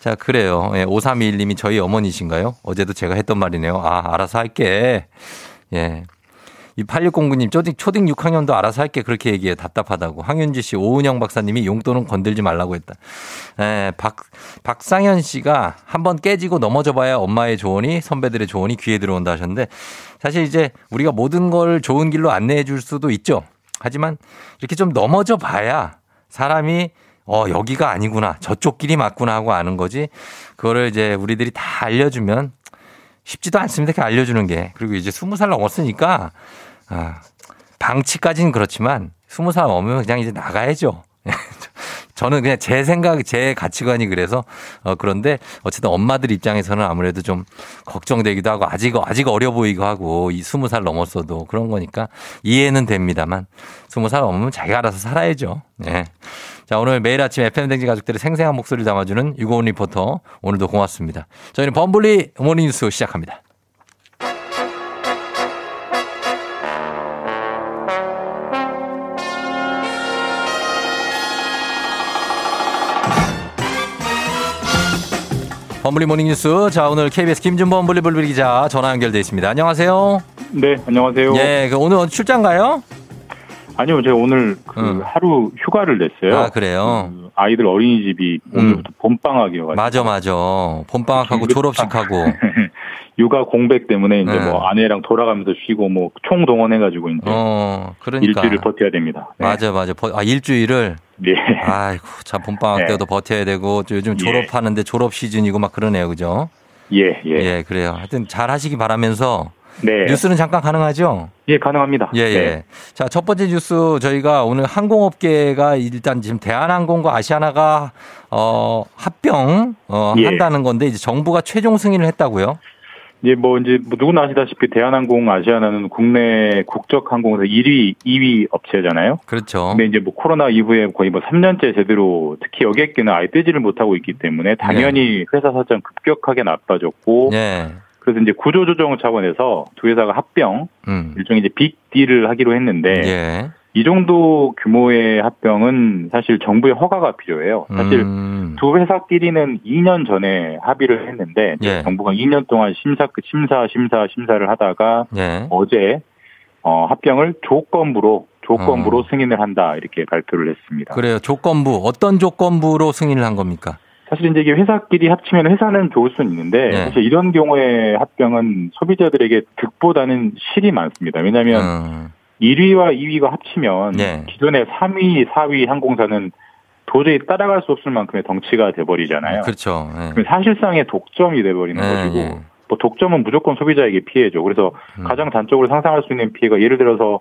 자, 그래요. 예, 5321님이 저희 어머니신가요? 어제도 제가 했던 말이네요. 아, 알아서 할게. 예. 이 8609님, 초딩, 초딩 6학년도 알아서 할게. 그렇게 얘기해. 답답하다고. 황윤지 씨, 오은영 박사님이 용돈은 건들지 말라고 했다. 예, 박, 박상현 씨가 한번 깨지고 넘어져 봐야 엄마의 조언이, 선배들의 조언이 귀에 들어온다 하셨는데, 사실 이제 우리가 모든 걸 좋은 길로 안내해 줄 수도 있죠. 하지만 이렇게 좀 넘어져 봐야 사람이 어, 여기가 아니구나. 저쪽 길이 맞구나 하고 아는 거지. 그거를 이제 우리들이 다 알려주면 쉽지도 않습니다. 이렇게 알려주는 게. 그리고 이제 스무 살 넘었으니까, 아, 방치까지는 그렇지만 스무 살 넘으면 그냥 이제 나가야죠. 저는 그냥 제 생각, 제 가치관이 그래서, 어, 그런데 어쨌든 엄마들 입장에서는 아무래도 좀 걱정되기도 하고 아직, 아직 어려 보이고 하고 이 스무 살 넘었어도 그런 거니까 이해는 됩니다만 스무 살 넘으면 자기가 알아서 살아야죠. 예. 자, 오늘 매일 아침 FM댕진 가족들의 생생한 목소리를 담아주는 유고원 리포터. 오늘도 고맙습니다. 저희는 범블리 morning 뉴스 시작합니다. 범블리 morning 뉴스. 자, 오늘 KBS 김준범 블리블리 기자 전화 연결돼 있습니다. 안녕하세요. 네, 안녕하세요. 예, 그 오늘 출장 가요? 아니요, 제가 오늘 그 하루 휴가를 냈어요. 아, 그래요? 그 아이들 어린이집이 오늘부터 봄방학이어가지고. 맞아, 맞아. 봄방학하고 졸업식하고. 육아 공백 때문에 이제 네. 뭐 아내랑 돌아가면서 쉬고 뭐 총 동원해가지고 이제 어, 그러니까. 일주일을 버텨야 됩니다. 네. 맞아, 맞아. 버- 아, 일주일을? 네. 아이고, 참, 봄방학 네. 때도 버텨야 되고, 또 요즘 졸업하는데 졸업 시즌이고 막 그러네요. 그죠? 예, 예. 예, 그래요. 하여튼 잘 하시기 바라면서. 네. 뉴스는 잠깐 가능하죠? 예, 가능합니다. 예, 예. 네. 자, 첫 번째 뉴스 저희가 오늘 항공업계가 일단 지금 대한항공과 아시아나가 어, 합병 어, 예. 한다는 건데 이제 정부가 최종 승인을 했다고요? 예, 뭐 이제 뭐 누구나 아시다시피 대한항공, 아시아나는 국내 국적 항공에서 1위, 2위 업체잖아요. 그렇죠. 근데 이제 뭐 코로나 이후에 거의 뭐 3년째 제대로 특히 여객기는 아예 뜨지를 못하고 있기 때문에 당연히 회사 사정 급격하게 나빠졌고 예. 그래서 이제 구조조정 차원에서 두 회사가 합병 음. 일종의 이제 빅딜을 하기로 했는데 예. 이 정도 규모의 합병은 사실 정부의 허가가 필요해요. 사실 음. 두 회사끼리는 2년 전에 합의를 했는데 예. 정부가 2년 동안 심사 심사 심사 심사를 하다가 예. 어제 어, 합병을 조건부로 조건부로 승인을 한다 이렇게 발표를 했습니다. 그래요. 조건부 어떤 조건부로 승인을 한 겁니까? 사실 이제 이게 회사끼리 합치면 회사는 좋을 수는 있는데 네. 사실 이런 경우에 합병은 소비자들에게 득보다는 실이 많습니다. 왜냐하면 음. 1위와 2위가 합치면 네. 기존의 3위, 4위 항공사는 도저히 따라갈 수 없을 만큼의 덩치가 돼버리잖아요. 그렇죠. 예. 그럼 사실상의 독점이 돼버리는 예, 것이고 예. 뭐 독점은 무조건 소비자에게 피해죠. 그래서 음. 가장 단적으로 상상할 수 있는 피해가 예를 들어서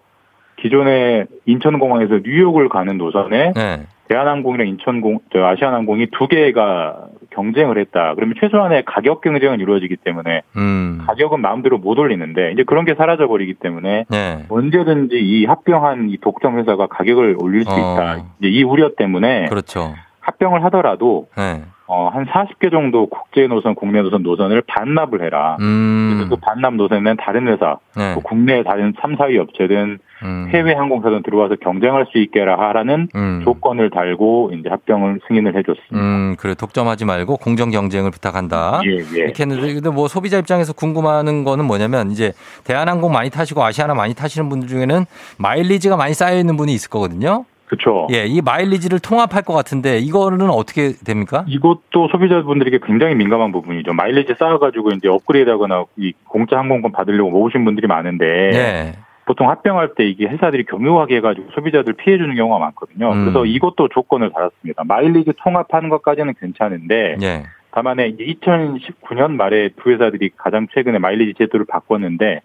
기존의 인천공항에서 뉴욕을 가는 노선에 네. 대한항공이랑 인천공, 저 아시아나항공이 두 개가 경쟁을 했다. 그러면 최소한의 가격 경쟁은 이루어지기 때문에 음. 가격은 마음대로 못 올리는데 이제 그런 게 사라져 버리기 때문에 네. 언제든지 이 합병한 이 독점 회사가 가격을 올릴 수 어. 있다. 이제 이 우려 때문에 그렇죠. 합병을 하더라도 네. 어, 한 40개 정도 국제 노선, 국내 노선 노선을 반납을 해라. 음. 그래서 그 반납 노선에는 다른 회사, 네. 뭐 국내 다른 3, 4위 업체든 음. 해외 항공사든 들어와서 경쟁할 수 있게 하라는 음. 조건을 달고 이제 합병을 승인을 해줬습니다. 음, 그래 독점하지 말고 공정 경쟁을 부탁한다. 예, 예. 이렇게 했는데 근데 뭐 소비자 입장에서 궁금한 거는 뭐냐면 이제 대한항공 많이 타시고 아시아나 많이 타시는 분들 중에는 마일리지가 많이 쌓여 있는 분이 있을 거거든요. 그렇죠. 예, 이 마일리지를 통합할 것 같은데 이거는 어떻게 됩니까? 이것도 소비자분들에게 굉장히 민감한 부분이죠. 마일리지 쌓아가지고 이제 업그레이드하거나 이 공짜 항공권 받으려고 모으신 분들이 많은데 네. 보통 합병할 때 이게 회사들이 교묘하게 해가지고 소비자들 피해 주는 경우가 많거든요. 음. 그래서 이것도 조건을 달았습니다. 마일리지 통합하는 것까지는 괜찮은데 예. 다만에 이제 2019년 말에 두 회사들이 가장 최근에 마일리지 제도를 바꿨는데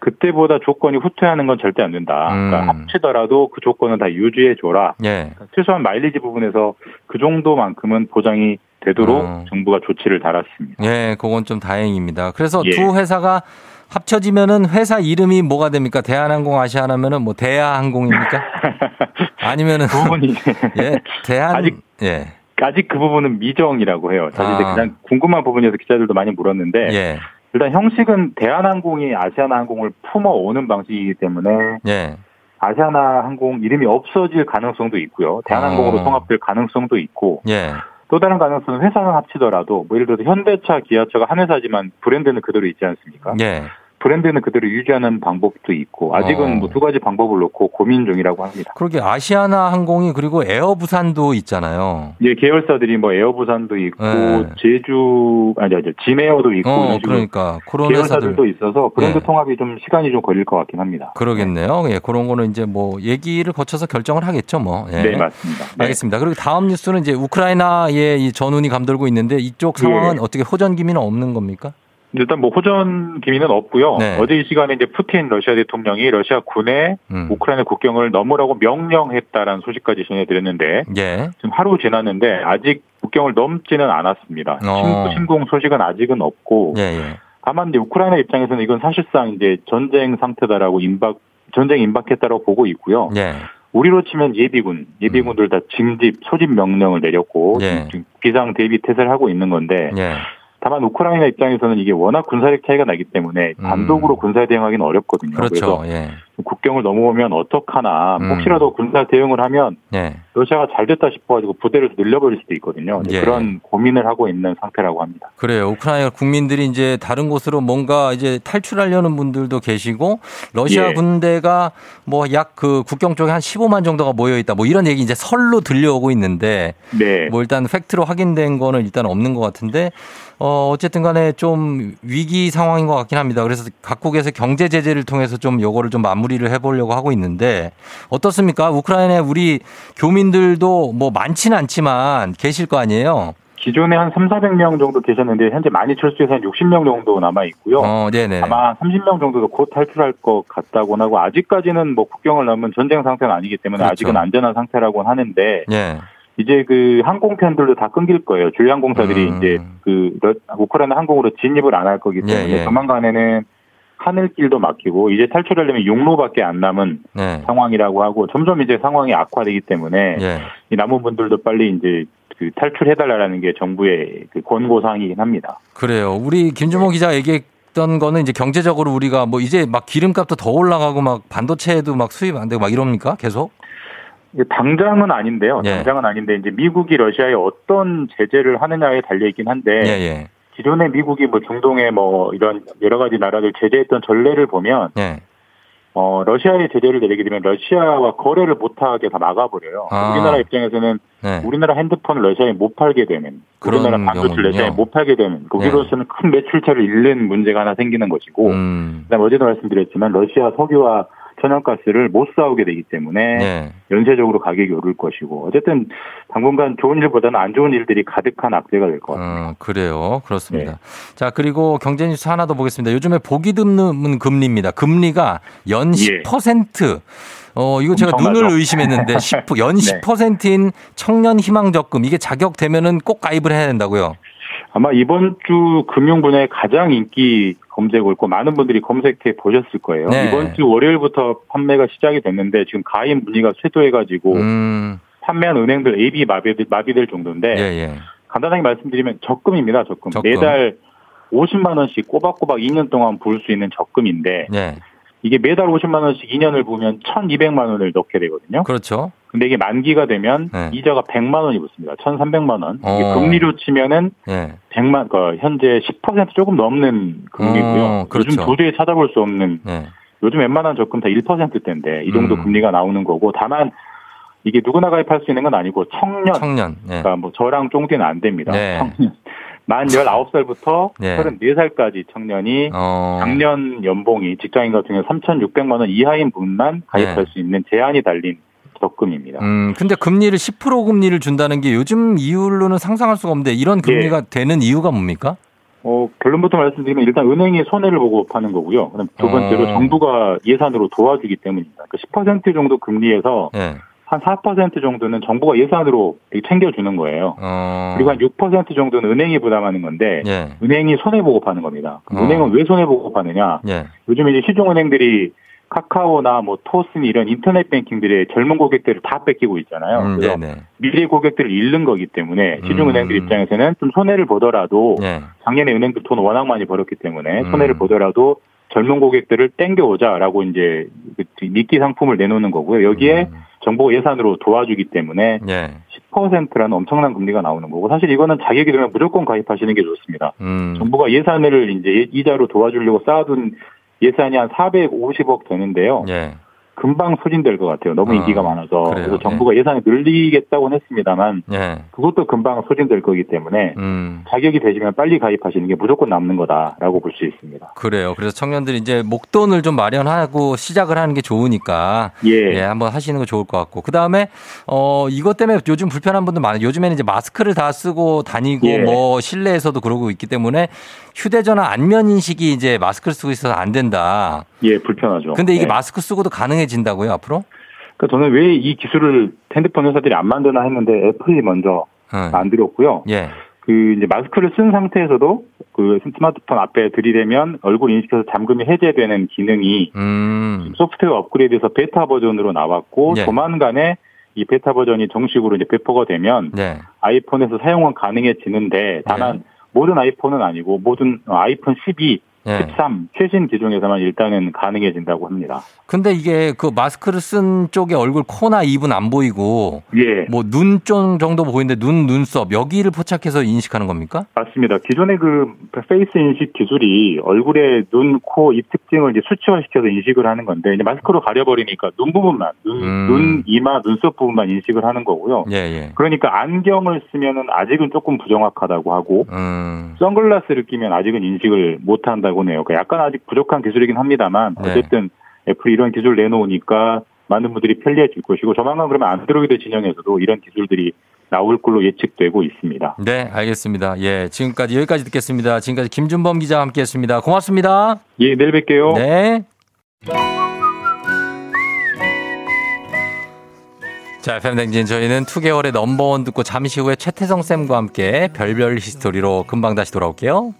그때보다 조건이 후퇴하는 건 절대 안 된다. 그러니까 음. 합치더라도 그 조건은 다 유지해 줘라. 예. 최소한 마일리지 부분에서 그 정도만큼은 보장이 되도록 어. 정부가 조치를 달았습니다. 예, 그건 좀 다행입니다. 그래서 예. 두 회사가 합쳐지면은 회사 이름이 뭐가 됩니까? 대한항공 아시아나면은 뭐 대하항공입니까? 아니면은 그 부분이 예, 대한 아직 예. 아직 그 부분은 미정이라고 해요. 사실 이제 아. 그냥 궁금한 부분이어서 기자들도 많이 물었는데 예. 일단 형식은 대한항공이 아시아나항공을 품어오는 방식이기 때문에 예. 아시아나항공 이름이 없어질 가능성도 있고요. 대한항공으로 어. 통합될 가능성도 있고 예. 또 다른 가능성은 회사는 합치더라도 뭐 예를 들어서 현대차, 기아차가 한 회사지만 브랜드는 그대로 있지 않습니까? 예. 브랜드는 그대로 유지하는 방법도 있고 아직은 어. 뭐두 가지 방법을 놓고 고민 중이라고 합니다. 그러게 아시아나 항공이 그리고 에어부산도 있잖아요. 예, 계열사들이 뭐 에어부산도 있고 네. 제주 아니 아니 진에어도 있고 어, 그러니까 그런 계열사들도 회사들 있어서 브랜드 예. 통합이 좀 시간이 좀 걸릴 것 같긴 합니다. 그러겠네요. 예, 그런 거는 이제 뭐 얘기를 거쳐서 결정을 하겠죠, 뭐. 예. 네, 맞습니다. 네. 알겠습니다. 그리고 다음 뉴스는 이제 우크라이나의 이 전운이 감돌고 있는데 이쪽 상황은 예. 어떻게 호전 기미는 없는 겁니까? 일단 뭐 호전 기미는 없고요. 네. 어제 이 시간에 이제 푸틴 러시아 대통령이 러시아 군에 음. 우크라이나 국경을 넘으라고 명령했다라는 소식까지 전해드렸는데 예. 지금 하루 지났는데 아직 국경을 넘지는 않았습니다. 어. 침- 침공 소식은 아직은 없고 예, 예. 다만 이제 우크라이나 입장에서는 이건 사실상 이제 전쟁 상태다라고 임박 전쟁 임박했다라고 보고 있고요. 예. 우리로 치면 예비군, 예비군들 다 징집, 소집 명령을 내렸고 예. 지금 비상 대비 태세를 하고 있는 건데 예. 다만 우크라이나 입장에서는 이게 워낙 군사력 차이가 나기 때문에 단독으로 군사 대응하기는 어렵거든요. 음. 그렇죠. 래서 예. 국경을 넘어오면 어떡하나 음. 혹시라도 군사 대응을 하면 예. 러시아가 잘 됐다 싶어가지고 부대를 늘려버릴 수도 있거든요. 예. 그런 고민을 하고 있는 상태라고 합니다. 그래요. 우크라이나 국민들이 이제 다른 곳으로 뭔가 이제 탈출하려는 분들도 계시고 러시아 예. 군대가 뭐 약 그 국경 쪽에 한 15만 정도가 모여 있다. 뭐 이런 얘기 이제 설로 들려오고 있는데 네. 뭐 일단 팩트로 확인된 거는 일단 없는 것 같은데 어 어쨌든 간에 좀 위기 상황인 것 같긴 합니다. 그래서 각국에서 경제 제재를 통해서 좀 요거를 좀 마무리 를 해보려고 하고 있는데 어떻습니까? 우크라이나에 우리 교민들도 뭐 많지는 않지만 계실 거 아니에요? 기존에 한 3, 400명 정도 계셨는데 현재 많이 철수해서 한 60명 정도 남아 있고요. 어, 네네. 아마 30명 정도도 곧 탈출할 것 같다고 하고 아직까지는 뭐 국경을 넘은 전쟁 상태는 아니기 때문에 그렇죠. 아직은 안전한 상태라고 하는데 예. 이제 그 항공편들도 다 끊길 거예요. 주요 항공사들이 음. 이제 그 러- 우크라이나 항공으로 진입을 안 할 거기 때문에 예, 예. 조만간에는 하늘길도 막히고 이제 탈출하려면 육로밖에 안 남은 네. 상황이라고 하고 점점 이제 상황이 악화되기 때문에 예. 이 남은 분들도 빨리 이제 그 탈출해달라는 게 정부의 그 권고사항이긴 합니다. 그래요. 우리 김주모 기자 얘기 했던 거는 이제 경제적으로 우리가 뭐 이제 막 기름값도 더 올라가고 막 반도체도 막 수입 안 되고 막 이럽니까? 계속? 당장은 아닌데요. 예. 당장은 아닌데 이제 미국이 러시아에 어떤 제재를 하느냐에 달려 있긴 한데 예, 예. 기존에 미국이 뭐 중동에 뭐 이런 여러 가지 나라들 제재했던 전례를 보면 예. 어 러시아에 제재를 내리게 되면 러시아와 거래를 못하게 다 막아버려요. 아. 우리나라 입장에서는 네. 우리나라 핸드폰을 러시아에 못 팔게 되는 우리나라 반도체 경우는요. 러시아에 못 팔게 되는 거기로서는 큰 매출처를 잃는 문제가 하나 생기는 것이고 음. 그다음에 어제도 말씀드렸지만 러시아 석유와 천연가스를 못 사오게 되기 때문에 네. 연쇄적으로 가격이 오를 것이고 어쨌든 당분간 좋은 일보다는 안 좋은 일들이 가득한 악재가 될 것 같습니다. 어, 그래요. 그렇습니다. 네. 자, 그리고 경제 뉴스 하나 더 보겠습니다. 요즘에 보기 드문 금리입니다. 금리가 연 예. 10%. 어, 이거 제가. 눈을 의심했는데 10, 연 네. 10%인 청년 희망 적금 이게 자격되면은 꼭 가입을 해야 된다고요. 아마 이번 주 금융 분야에 가장 인기 검색어였고 많은 분들이 검색해 보셨을 거예요. 네. 이번 주 월요일부터 판매가 시작이 됐는데 지금 가입 문의가 쇄도해가지고 음. 판매한 은행들 AB 마비될, 마비될 정도인데 예, 예. 간단하게 말씀드리면 적금입니다. 적금. 적금. 매달 50만 원씩 꼬박꼬박 2년 동안 부을 수 있는 적금인데 예. 이게 매달 50만 원씩 2년을 부으면 1,200만 원을 넣게 되거든요. 그렇죠. 근데 이게 만기가 되면 네. 이자가 100만 원이 붙습니다. 1,300만 원. 이게 어. 금리로 치면은 예. 100만, 그 현재 10% 조금 넘는 금리고요. 어, 그렇죠. 요즘 도저히 찾아볼 수 없는 예. 요즘 웬만한 적금 다 1%대인데 이 정도 음. 금리가 나오는 거고 다만 이게 누구나 가입할 수 있는 건 아니고 청년, 청년. 예. 그러니까 뭐 저랑 쫑디는 안 됩니다. 네. 청년. 만 19살부터 네. 34살까지 청년이 어. 작년 연봉이 직장인 같은 경우 3,600만 원 이하인 분만 가입할 네. 수 있는 제한이 달린 적금입니다. 음, 근데 금리를 10% 금리를 준다는 게 요즘 이율로는 상상할 수가 없는데 이런 금리가 되는 이유가 뭡니까? 어, 결론부터 말씀드리면 일단 은행이 손해를 보고 파는 거고요. 그다음 두 번째로 어. 정부가 예산으로 도와주기 때문입니다. 그10% 정도 금리에서 예. 한 4% 정도는 정부가 예산으로 챙겨주는 거예요. 어. 그리고 한 6% 정도는 은행이 부담하는 건데 예. 은행이 손해 보고 파는 겁니다. 어. 은행은 왜 손해 보고 파느냐? 예. 요즘 이제 시중 은행들이 카카오나 뭐 토스니 이런 인터넷 뱅킹들의 젊은 고객들을 다 뺏기고 있잖아요. 음, 그래서 네네. 미래 고객들을 잃는 거기 때문에 시중 은행들 음. 입장에서는 좀 손해를 보더라도 예. 작년에 은행들 돈 워낙 많이 벌었기 때문에 음. 손해를 보더라도 젊은 고객들을 땡겨오자라고 이제 그 미끼 상품을 내놓는 거고요. 여기에 음. 정부 예산으로 도와주기 때문에 예. 4%라는 엄청난 금리가 나오는 거고 사실 이거는 자격이 되면 무조건 가입하시는 게 좋습니다. 음. 정부가 예산을 이제 이자로 도와주려고 쌓아둔 예산이 한 450억 되는데요. 예. 금방 소진될 것 같아요. 너무 어, 인기가 많아서. 그래요. 그래서 정부가 예 산을 늘리겠다고는 했습니다만 예. 그것도 금방 소진될 거기 때문에 음. 자격이 되시면 빨리 가입하시는 게 무조건 남는 거다라고 볼 수 있습니다. 그래요. 그래서 청년들이 이제 목돈을 좀 마련하고 시작을 하는 게 좋으니까 예. 한번 하시는 거 좋을 것 같고 그 다음에 어 이것 때문에 요즘 불편한 분들 많아요. 요즘에는 이제 마스크를 다 쓰고 다니고 예. 뭐 실내에서도 그러고 있기 때문에 휴대전화 안면 인식이 이제 마스크를 쓰고 있어서 안 된다. 예, 불편하죠. 근데 이게 네. 마스크 쓰고도 가능해진다고요 앞으로? 그러니까 저는 왜 이 기술을 핸드폰 회사들이 안 만드나 했는데 애플이 먼저 어. 만들었고요. 예. 그 이제 마스크를 쓴 상태에서도 그 스마트폰 앞에 들이대면 얼굴 인식해서 잠금이 해제되는 기능이 음. 소프트웨어 업그레이드해서 베타 버전으로 나왔고 예. 조만간에 이 베타 버전이 정식으로 이제 배포가 되면 네. 아이폰에서 사용은 가능해지는데 다만 모든 아이폰은 아니고 모든 아이폰 12, 예. 13 최신 기종에서만 일단은 가능해진다고 합니다. 근데 이게 그 마스크를 쓴 쪽에 얼굴 코나 입은 안 보이고 예. 뭐눈쪽 정도 보이는데 눈 눈썹 여기를 포착해서 인식하는 겁니까? 맞습니다. 기존의 그 face 인식 기술이 얼굴에 눈, 코, 입 특징을 이제 수치화시켜서 인식을 하는 건데 이제 마스크로 가려버리니까 눈 부분만, 눈, 음. 눈, 이마, 눈썹 부분만 인식을 하는 거고요. 예, 예. 그러니까 안경을 쓰면은 아직은 조금 부정확하다고 하고 음. 선글라스를 끼면 아직은 인식을 못 한다고 해요. 그러니까 약간 아직 부족한 기술이긴 합니다만 네. 어쨌든 애플이 이런 기술 내놓으니까 많은 분들이 편리해질 것이고 조만간 그러면 안드로이드 진영에서도 이런 기술들이 나올 걸로 예측되고 있습니다. 네, 알겠습니다. 예, 지금까지 여기까지 듣겠습니다. 지금까지 김준범 기자와 함께했습니다. 고맙습니다. 예, 내일 뵐게요. 네. 자, FM 댕진 저희는 투개월의 Number One 듣고 잠시 후에 최태성 쌤과 함께 별별 history로 금방 다시 돌아올게요.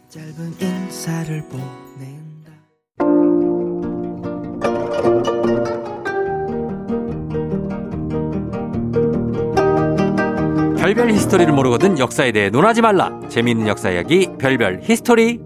별별 history를 모르거든 역사에 대해 논하지 말라. 재미있는 역사 이야기 별별 history.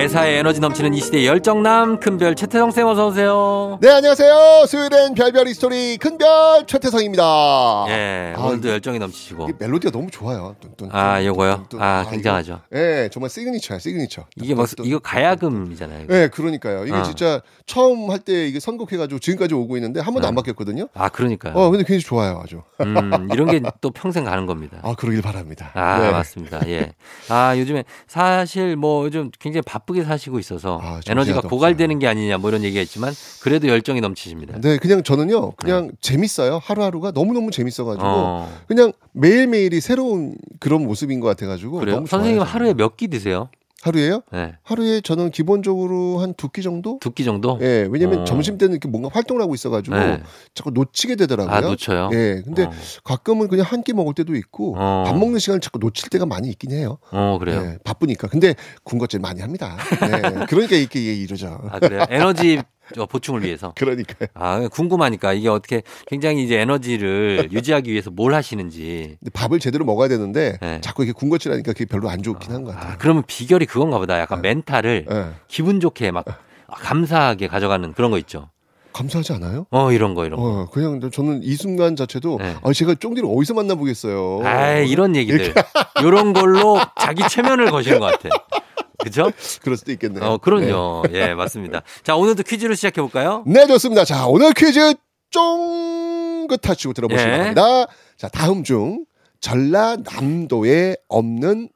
매사에 에너지 넘치는 이 시대의 열정남 큰별 최태성 쌤 어서 오세요. 네, 안녕하세요. 수요일엔 별별 history 큰별 최태성입니다. 예, 아, 오늘도 열정이 넘치시고. 이 멜로디가 너무 좋아요. 뚠뚠. 아, 요거요. 뚠뚠. 아, 이거- 굉장하죠. 예, 정말 signature야, signature. 이게 뭐 이거 가야금이잖아요. 이거. 예, 그러니까요. 이게 어. 진짜 처음 할 때 이게 선곡해가지고 지금까지 오고 있는데 한 번도 안 바뀌었거든요. 아, 그러니까요. 어, 근데 굉장히 좋아요, 아주. 음, 이런 게 또 평생 가는 겁니다. 아, 그러길 바랍니다. 아, 네. 맞습니다. 예. 아, 요즘에 사실 뭐 요즘 굉장히 바 쁘게 사시고 있어서 에너지가 정신하도 고갈되는 게 아니냐 뭐 이런 얘기가 있지만 그래도 열정이 넘치십니다. 네, 그냥 저는요, 그냥 재밌어요. 하루하루가 너무너무 재밌어가지고. 어. 그냥 매일매일이 새로운 그런 모습인 것 같아가지고. 그래요? 선생님. 하루에 몇 끼 드세요? 하루에요? 네. 하루에 저는 기본적으로 한 두 끼 정도? 두 끼 정도? 예, 왜냐면 어. 점심 때는 이렇게 뭔가 활동을 하고 있어가지고 네. 자꾸 놓치게 되더라고요. 아, 놓쳐요? 예, 근데 어. 가끔은 그냥 한 끼 먹을 때도 있고 어. 밥 먹는 시간을 자꾸 놓칠 때가 많이 있긴 해요. 어, 그래요? 예, 바쁘니까. 근데 군것질 많이 합니다. 예, 그러니까 이렇게 이러죠. 아, 그래요? 에너지 저 보충을 위해서. 그러니까요. 아, 궁금하니까 이게 어떻게 굉장히 이제 에너지를 유지하기 위해서 뭘 하시는지. 밥을 제대로 먹어야 되는데 네. 자꾸 이렇게 군것질 하니까 그게 별로 안 좋긴 한것 같아요. 아, 그러면 비결이 그건가 보다. 약간 멘탈을 네. 기분 좋게 막 감사하게 가져가는 그런 거 있죠. 감사하지 않아요? 어, 이런 거, 이런 거. 어, 그냥 저는 이 순간 자체도 아, 제가 쫑디를 어디서 만나보겠어요. 네. 아 이런 얘기들. 이런 걸로 자기 최면을 거시는 것 같아. 그죠? 그럴 수도 있겠네요. 어, 그럼요. 예, 맞습니다. 자, 오늘도 퀴즈로 시작해 볼까요? 네, 좋습니다. 자, 오늘 퀴즈 쫑긋 하시고 들어보시기 예. 바랍니다. 자, 다음 중 전라남도에 없는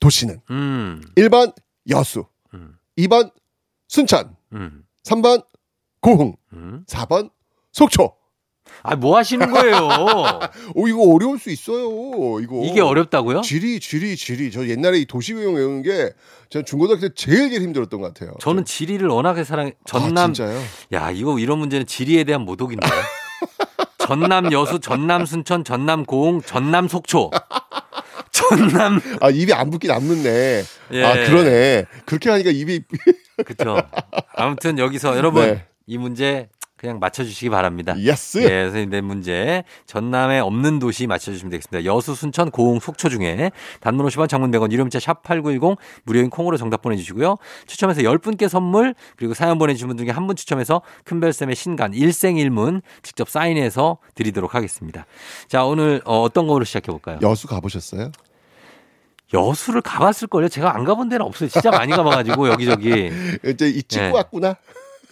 도시는 음. 1번 여수, 2번 순천, 음. 3번 고흥, 음. 4번 속초. 아, 뭐 하시는 거예요? 오, 이거 어려울 수 있어요. 이거. 이게 어렵다고요? 지리, 지리, 지리. 저 옛날에 이 도시 외용 외우는 게 제가 중고등학교 때 제일 제일 힘들었던 것 같아요. 저는 지리를 워낙에 사랑해. 전남. 아, 진짜요? 야, 이거 이런 문제는 지리에 대한 모독인데. 전남 여수, 전남 순천, 전남 고흥, 전남 속초. 전남. 아, 입이 안 붙긴 안 붙네. 예. 아, 그러네. 그렇게 하니까 입이. 그렇죠. 아무튼 여기서 여러분 네. 이 문제 그냥 맞춰주시기 바랍니다. Yes. 예, 선생님 내 문제. 전남에 없는 도시 맞춰주시면 되겠습니다. 여수, 순천, 고흥, 속초 중에 단문 50원, 장문 100원, 이름자 샵 8910 무료인 콩으로 정답 보내주시고요. 추첨해서 10분께 선물 그리고 사연 보내주신 분 중에 한 분 추첨해서 큰별쌤의 신간 일생일문 직접 사인해서 드리도록 하겠습니다. 자, 오늘 어, 어떤 거로 시작해 볼까요? 여수 가보셨어요? 여수를 가봤을 걸요? 제가 안 가본 데는 없어요. 진짜 많이 가봐가지고 여기저기. 이제 이 찍고 예. 왔구나.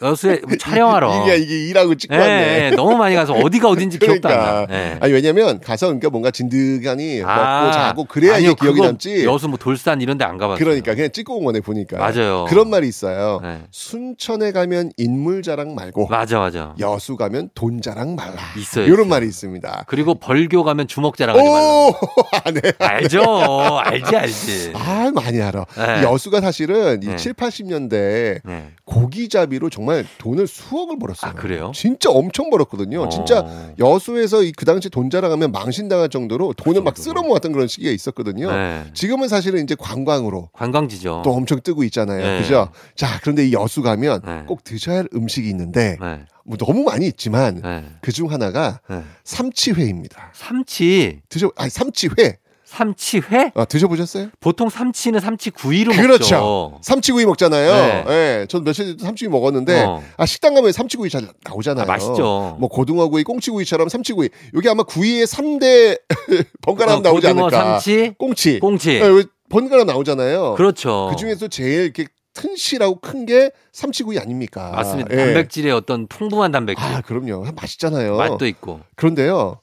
여수에 촬영하러. 이게 이게 일하고 찍고 예, 왔네. 예, 너무 많이 가서 어디가 어딘지 기억도 안 나. 그러니까. 예. 아니 왜냐면 가서 그러니까 뭔가 진드간이 먹고 자고 그래야 아니요, 이게 기억이 남지. 여수 뭐 돌산 이런 데 안 가봤어요. 그러니까 그냥 찍고 온 거네 보니까. 맞아요. 그런 말이 있어요. 네. 순천에 가면 인물 자랑 말고 맞아, 맞아. 여수 가면 돈 자랑 말라. 있어요. 이런 있어요. 말이 있습니다. 그리고 벌교 가면 주먹 자랑하지 말라. 오, 아, 네. 알죠. 알지, 알지. 아, 많이 알아. 네. 이 여수가 사실은 이 네. 7, 80년대 네. 고기잡이로 정말 돈을 수억을 벌었어요. 아, 그래요? 진짜 엄청 벌었거든요. 어. 진짜 여수에서 이 그 당시 돈 자랑하면 망신당할 정도로 돈을 막 쓸어 모았던 그런 시기가 있었거든요. 네. 지금은 사실은 이제 관광으로 관광지죠. 또 엄청 뜨고 있잖아요. 네. 그죠? 자, 그런데 이 여수 가면 네. 꼭 드셔야 할 음식이 있는데 네. 뭐 너무 많이 있지만 네. 그중 하나가 네. 삼치회입니다. 삼치. 드셔 아니 삼치회. 삼치회? 아, 드셔보셨어요? 보통 삼치는 삼치 구이로 그렇죠. 먹죠. 삼치구이 먹잖아요. 네. 예. 전 며칠 전에 삼치구이 먹었는데 어. 아 식당 가면 삼치구이 잘 나오잖아요. 아, 맛있죠. 뭐 고등어구이, 꽁치구이처럼 삼치구이. 여기 아마 구이의 3대 번갈아 어, 나오지 고등어, 않을까. 삼치, 꽁치. 꽁치. 예, 여기 번갈아 나오잖아요. 그렇죠. 그 중에서 제일 이렇게 튼실하고 큰 게 삼치구이 아닙니까? 맞습니다. 예. 단백질의 어떤 풍부한 단백질. 아, 그럼요. 맛있잖아요. 맛도 있고. 그런데요.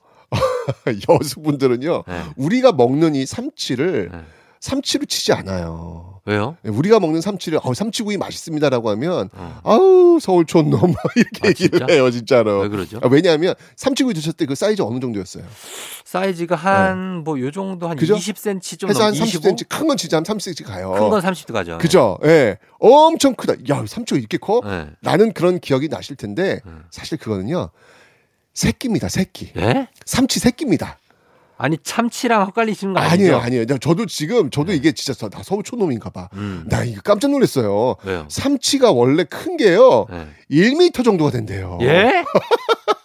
여수분들은요. 네. 우리가 먹는 이 삼치를 네. 삼치로 치지 않아요. 왜요? 우리가 먹는 삼치를 어, 삼치구이 맛있습니다라고 하면 어. 아우 서울촌 놈 이렇게 아, 얘기를 진짜? 해요 진짜로. 왜 그러죠? 아, 왜냐하면 삼치구이 드셨을 때 그 사이즈 어느 정도였어요? 사이즈가 한 뭐요 정도 한 네. 그죠? 20cm 좀 해서 넘한 25? 30cm 큰 건 진짜 한 30cm 가요. 큰 건 30도 가죠. 그죠? 예. 엄청 크다. 야, 삼치가 이렇게 커? 네. 나는 그런 기억이 나실 텐데 음. 사실 그거는요. 새끼입니다, 새끼. 예? 삼치 새끼입니다. 아니 참치랑 헷갈리시는 거 아니죠? 아니에요, 아니에요. 나- 저도 지금 저도 이게 진짜 서- 나 서울촌 놈인가 봐. 음. 나 이거 깜짝 놀랐어요. 왜요? 삼치가 원래 큰 게요. 네. 1m 정도가 된대요. 예?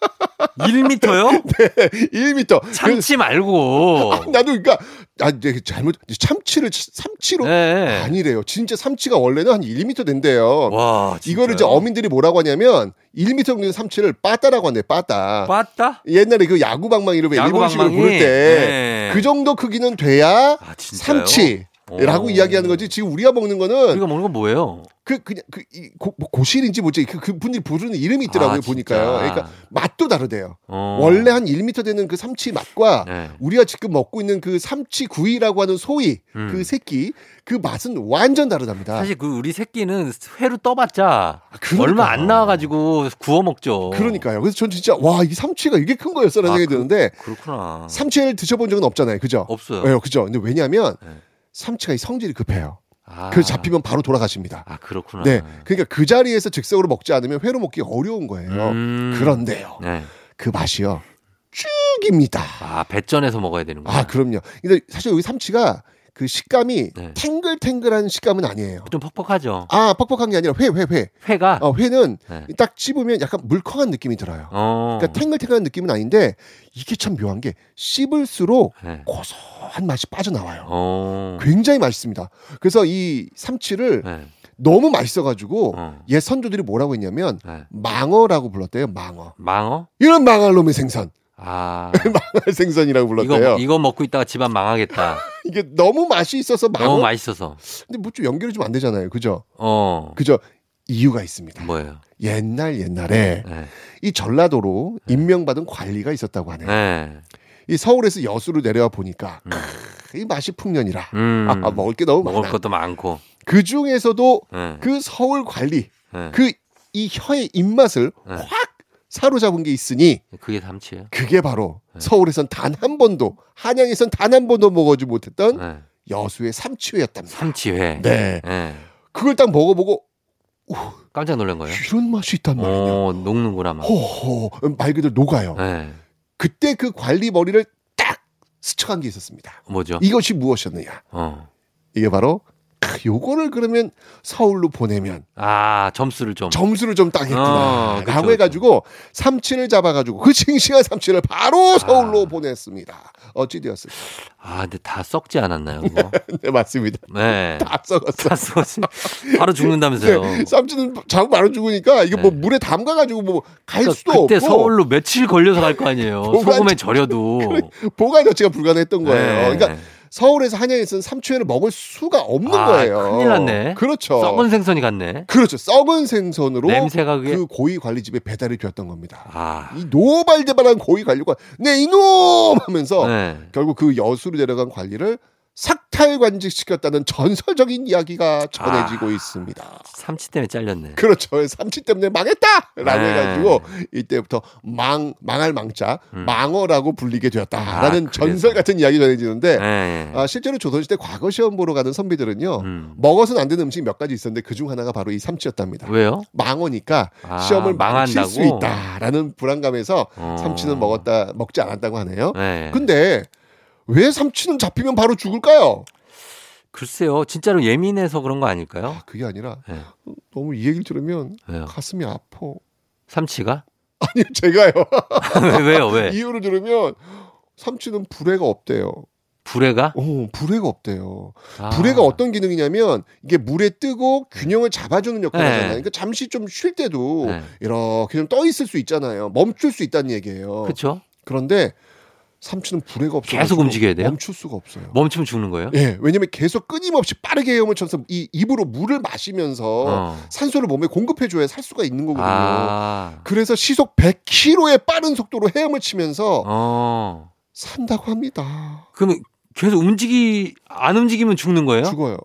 1m요? 네, 1m. 참치 말고. 나도 그러니까 아, 이제 잘못 참치를 치- 삼치로 네. 아니래요. 진짜 삼치가 원래는 한 1m 된대요. 와, 이거를 이제 어민들이 뭐라고 하냐면 1m 정도 되는 삼치를 빠따라고 한대. 빠따. 빠따? 옛날에 그 야구 방망이 이런 일본식으로 야구방망이? 부를 때 네. 그 정도 크기는 돼야 아, 진짜요? 삼치 라고 오. 이야기하는 거지. 지금 우리가 먹는 거는 우리가 먹는 건 뭐예요? 그 그냥 그 이, 고, 뭐 고실인지 뭐지 그 그 분들이 부르는 이름이 있더라고요 아, 보니까요. 그러니까 맛도 다르대요. 어. 원래 한 1m 되는 그 삼치 맛과 네. 우리가 지금 먹고 있는 그 삼치 구이라고 하는 소위 음. 그 새끼 그 맛은 완전 다르답니다. 사실 그 우리 새끼는 회로 떠봤자 그러니까요. 얼마 안 나와가지고 구워 먹죠. 그러니까요. 그래서 전 진짜 와 이 삼치가 이게 큰 거였어라는 아, 생각이 그- 드는데 그렇구나. 삼치를 드셔본 적은 없잖아요. 그죠? 없어요. 네, 그죠? 근데 왜냐하면 네. 삼치가 이 성질이 급해요. 아. 그래서 잡히면 바로 돌아가십니다. 아 그렇구나. 네. 그러니까 그 자리에서 즉석으로 먹지 않으면 회로 먹기 어려운 거예요. 음. 그런데요. 네. 그 맛이요. 쭉입니다. 아 배전에서 먹어야 되는 거야. 아, 그럼요. 근데 사실 여기 삼치가 그 식감이 네. 탱글탱글한 식감은 아니에요. 좀 퍽퍽하죠. 아, 퍽퍽한 게 아니라 회, 회, 회. 회가. 어, 회는 네. 딱 씹으면 약간 물컹한 느낌이 들어요. 어. 그러니까 탱글탱글한 느낌은 아닌데 이게 참 묘한 게 씹을수록 네. 고소한 맛이 빠져나와요. 어. 굉장히 맛있습니다. 그래서 이 삼치를 네. 너무 맛있어가지고 어. 옛 선조들이 뭐라고 했냐면 네. 망어라고 불렀대요. 망어. 망어? 이런 망할 놈의 생선. 아. 망할 생선이라고 불렀대요. 이거 이거 먹고 있다가 집안 망하겠다. 이게 너무 맛이 있어서 망어. 너무 맛있어서. 근데 뭐 좀 연결이 좀 안 되잖아요. 그죠? 어. 그죠? 이유가 있습니다. 뭐예요? 옛날 옛날에 네. 이 전라도로 임명받은 관리가 있었다고 하네요. 네. 이 서울에서 여수로 내려와 보니까 음. 크, 이 맛이 풍년이라. 음. 아, 먹을 게 너무 먹을 많아. 것도 많고. 그 중에서도 네. 그 서울 관리 네. 그이 혀의 입맛을 네. 확 사로잡은 게 있으니 그게 삼치예요. 그게 바로 네. 서울에선 단 한 번도 한양에선 단 한 번도 먹어지 못했던 네. 여수의 삼치회였답니다. 삼치회. 네. 네. 그걸 딱 먹어보고 깜짝 놀란 거예요. 이런 맛이 있단 말이냐. 어, 녹는구나 막. 호호 말 그대로 녹아요. 네. 그때 그 관리 머리를 딱 스쳐간 게 있었습니다. 뭐죠? 이것이 무엇이었느냐? 어. 이게 바로 크, 요거를 그러면 서울로 보내면 아, 점수를 좀. 점수를 좀 따겠구나. 어, 해가지고 삼친을 잡아가지고 그 싱싱한 삼친을 바로 서울로 보냈습니다. 어찌 되었을까? 아, 근데 다 썩지 않았나요? 네, 맞습니다. 네. 다 썩었어. 다 썩었지. 바로 죽는다면서요. 네, 삼촌은 자꾸 바로 죽으니까 이게 뭐 물에 담가가지고 뭐갈 그러니까 수도 그때 없고 서울로 며칠 걸려서 갈 거 아니에요. 보관- 소금에 절여도. 보관 자체가 불가능했던 거예요. 네. 그러니까 서울에서 한양에서는 삼치회를 먹을 수가 없는 아, 거예요. 큰일 났네. 그렇죠. 썩은 생선이 갔네. 그렇죠. 썩은 생선으로 냄새가 그게- 그 고위 관리집에 배달이 되었던 겁니다. 아. 이 노발대발한 고위 관리가 네 이놈 하면서 네. 결국 그 여수로 데려간 관리를 삭탈 관직시켰다는 전설적인 이야기가 전해지고 있습니다. 삼치 때문에 잘렸네. 그렇죠. 삼치 때문에 망했다라고 네. 해가지고 이때부터 망 망할 망자 망어라고 불리게 되었다라는 음. 아. 전설 같은 이야기 전해지는데 네. 아, 실제로 조선시대 과거 시험 보러 가는 선비들은요 음. 먹어서는 안 되는 음식 몇 가지 있었는데 그 중 하나가 바로 이 삼치였답니다. 왜요? 망어니까 아, 시험을 망칠 수 망한다고? 있다라는 불안감에서 어. 삼치는 먹었다 먹지 않았다고 하네요. 네. 근데 왜 삼치는 잡히면 바로 죽을까요? 글쎄요. 진짜로 예민해서 그런 거 아닐까요? 그게 아니라 네. 너무 이 얘기를 들으면 왜요? 가슴이 아파. 삼치가? 아니요, 제가요. 왜, 왜요? 왜? 이유를 들으면 삼치는 불에가 없대요. 불에가? 어, 불에가 없대요. 아. 불에가 어떤 기능이냐면 이게 물에 뜨고 균형을 잡아주는 역할을 네. 하잖아요. 그러니까 잠시 좀 쉴 때도 네. 이렇게 좀 떠 있을 수 있잖아요. 멈출 수 있다는 얘기예요. 그렇죠. 그런데 삼치는 불에가 없어 계속 움직여야 돼요? 멈출 수가 없어요. 멈추면 죽는 거예요? 예, 왜냐면 계속 끊임없이 빠르게 헤엄을 쳐서 이 입으로 물을 마시면서 어. 산소를 몸에 공급해 줘야 살 수가 있는 거거든요. 아. 그래서 시속 100km의 빠른 속도로 헤엄을 치면서 어. 산다고 합니다. 그러면 계속 움직이 안 움직이면 죽는 거예요? 죽어요.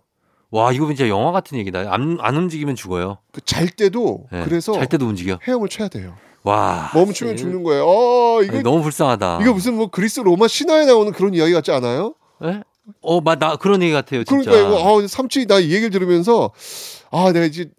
와 이거 진짜 영화 같은 얘기다. 안, 안 움직이면 죽어요. 그 잘 때도 네. 그래서 잘 때도 움직여. 헤엄을 쳐야 돼요. 와 멈추면 진짜 죽는 거예요. 어, 이거 이거 너무 불쌍하다. 이거 무슨 뭐 그리스 로마 신화에 나오는 그런 이야기 같지 않아요? 예? 어, 맞, 나 그런 얘기 같아요, 진짜. 그러니까 이거 아, 삼치 나 이 얘기를 들으면서 아 내가 이제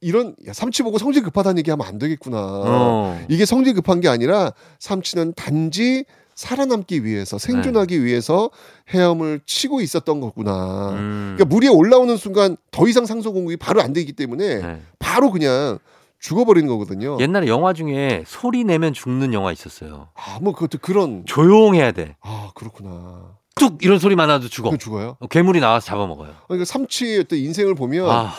이런 야, 삼치 보고 성질 급하다는 얘기하면 안 되겠구나. 어. 이게 성질 급한 게 아니라 삼치는 단지 살아남기 위해서 생존하기 네. 위해서 헤엄을 치고 있었던 거구나. 음. 그러니까 물이 올라오는 순간 더 이상 상소 공급이 바로 안 되기 때문에 네. 바로 그냥 죽어버리는 거거든요. 옛날에 영화 중에 소리 내면 죽는 영화 있었어요. 아, 뭐 그것도 그런 조용해야 돼. 아 그렇구나. 뚝 이런 소리만 나도 죽어. 그 죽어요? 어, 괴물이 나와서 잡아먹어요. 그러니까 삼치의 어떤 인생을 보면 아,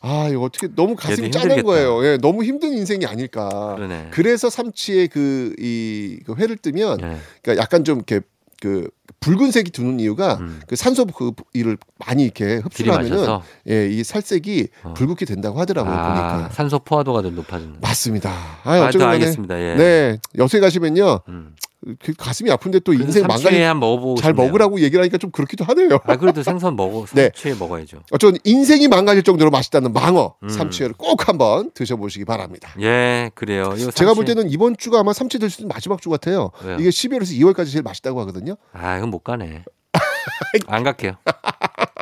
아, 이거 어떻게 너무 가슴이 힘들겠다. 거예요. 예, 너무 힘든 인생이 아닐까. 그러네. 그래서 삼치의 그이그 회를 뜨면 네. 그러니까 약간 좀 이렇게 그 붉은색이 드는 이유가 음. 그 산소 그 이를 많이 이렇게 흡수하면은 예, 이 살색이 어. 붉게 된다고 하더라고요 아, 보니까. 산소 포화도가 좀 높아진다. 맞습니다. 아, 아, 또 어쨌든 간에 알겠습니다. 예. 네, 여수에 가시면요. 음. 그 가슴이 아픈데 또 인생 먹어보고 잘. 먹으라고 얘기를 하니까 좀 그렇기도 하네요. 아, 그래도 생선 먹어. 네. 삼치회 먹어야죠. 어쨌든 인생이 망가질 정도로 맛있다는 망어 음. 삼치회를 꼭 한번 드셔보시기 바랍니다. 예, 그래요. 이거 제가 볼 삼치- 때는 이번 주가 아마 삼치 드실 수 있는 마지막 주 같아요. 왜요? 이게 12월에서 2월까지 제일 맛있다고 하거든요. 아, 이건 못 가네. 안 갈게요.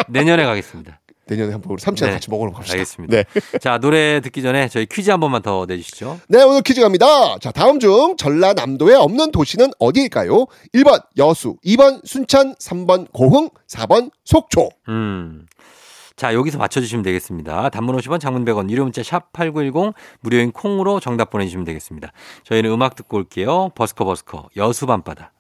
내년에 가겠습니다. 내년에 한번 우리 삼치회 네. 같이 먹으러 갑시다. 알겠습니다. 네. 자, 노래 듣기 전에 저희 퀴즈 한 번만 더 내주시죠. 네, 오늘 퀴즈 갑니다. 자, 다음 중 전라남도에 없는 도시는 어디일까요? 1번 여수, 2번 순천, 3번 고흥, 4번 속초. 음. 자, 여기서 맞춰주시면 되겠습니다. 단문 50원, 장문 100원, 유료 문자 샵 8910, 무료인 콩으로 정답 보내주시면 되겠습니다. 저희는 음악 듣고 올게요. 버스커 버스커, 여수 밤바다.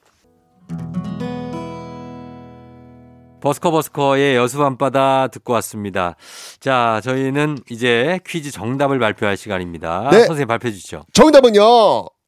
버스커 버스커의 여수 밤바다 듣고 왔습니다. 자, 저희는 이제 퀴즈 정답을 발표할 시간입니다. 네. 선생님 발표해 주시죠. 정답은요.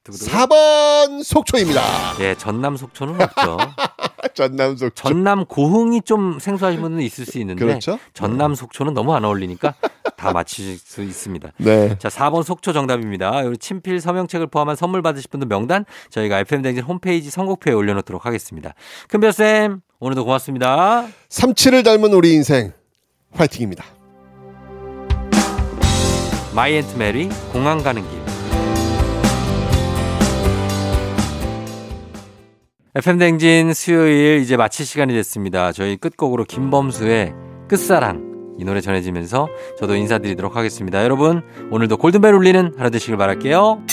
두구두구. 4번 속초입니다. 예, 전남 속초는 없죠. 전남 속초. 전남 고흥이 좀 생소하신 분은 있을 수 있는데 그렇죠. 전남 속초는 너무 안 어울리니까 다 맞히실 수 있습니다. 네. 자, 4번 속초 정답입니다. 여기 친필 서명책을 포함한 선물 받으실 분들 명단 저희가 FM댕진 홈페이지 선곡표에 올려 놓도록 하겠습니다. 큰별쌤, 오늘도 고맙습니다. 삼치를 닮은 우리 인생. 화이팅입니다. 마이 앤트 메리, 공항 가는 길. FM댕진 수요일 이제 마칠 시간이 됐습니다. 저희 끝곡으로 김범수의 끝사랑 이 노래 전해지면서 저도 인사드리도록 하겠습니다. 여러분, 오늘도 골든벨 울리는 하루 되시길 바랄게요.